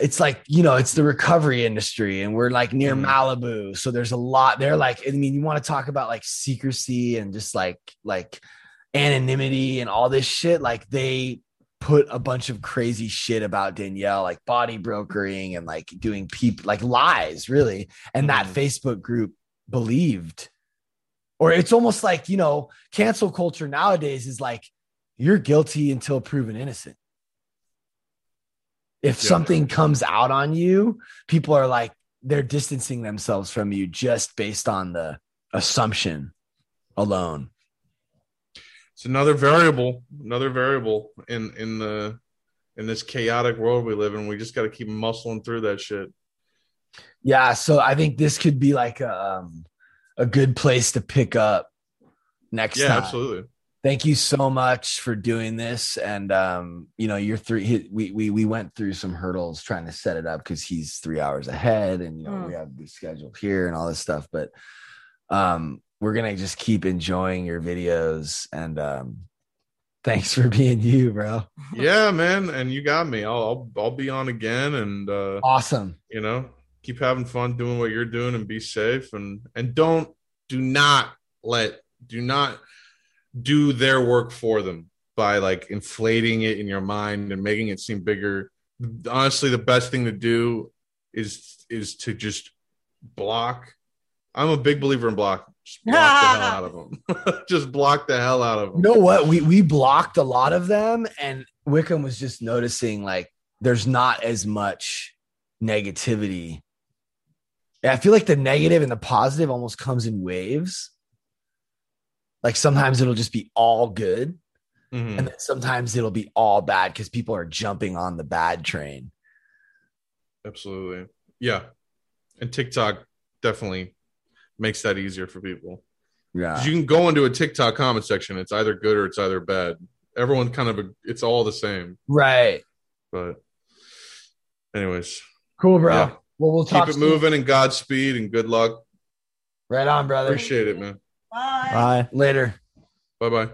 it's like you know it's the recovery industry and we're like near Mhm. malibu so there's a lot they're like i mean you want to talk about like secrecy and just like like anonymity and all this shit like they put a bunch of crazy shit about Danielle, like body brokering and like doing people like lies, really. And that Mhm. Facebook group believed, or it's almost like, you know, cancel culture nowadays is like you're guilty until proven innocent. If Yeah. something comes out on you, people are like, they're distancing themselves from you just based on the assumption alone. it's another variable another variable in in the in this chaotic world we live in we just got to keep muscling through that shit Yeah, so I think this could be like a um, a good place to pick up next yeah time. absolutely Thank you so much for doing this, and um, you know, you're three. he- We we we went through some hurdles trying to set it up because he's three hours ahead, and you know Mm. we have the schedule here and all this stuff. But um, we're gonna just keep enjoying your videos, and um, thanks for being you, bro. yeah man and you got me I'll, I'll i'll be on again and uh Awesome. you know keep having fun doing what you're doing and be safe and and don't do not let do not do their work for them by like inflating it in your mind and making it seem bigger honestly the best thing to do is is to just block i'm a big believer in block just block the hell out of them just block the hell out of them You know what? We we blocked a lot of them, and Wickham was just noticing like there's not as much negativity. Yeah, I feel like the negative and the positive almost comes in waves. Like sometimes it'll just be all good, Mhm. and then sometimes it'll be all bad because people are jumping on the bad train. Absolutely. Yeah. And TikTok definitely makes that easier for people. Yeah. You can go into a TikTok comment section. It's either good or it's either bad. Everyone kind of, it's all the same. Right. But, anyways, Cool, bro. Yeah. Well, we'll talk. keep it soon. moving and Godspeed and good luck. Right on, brother. Appreciate it, man. Bye. Bye. Later. Bye bye.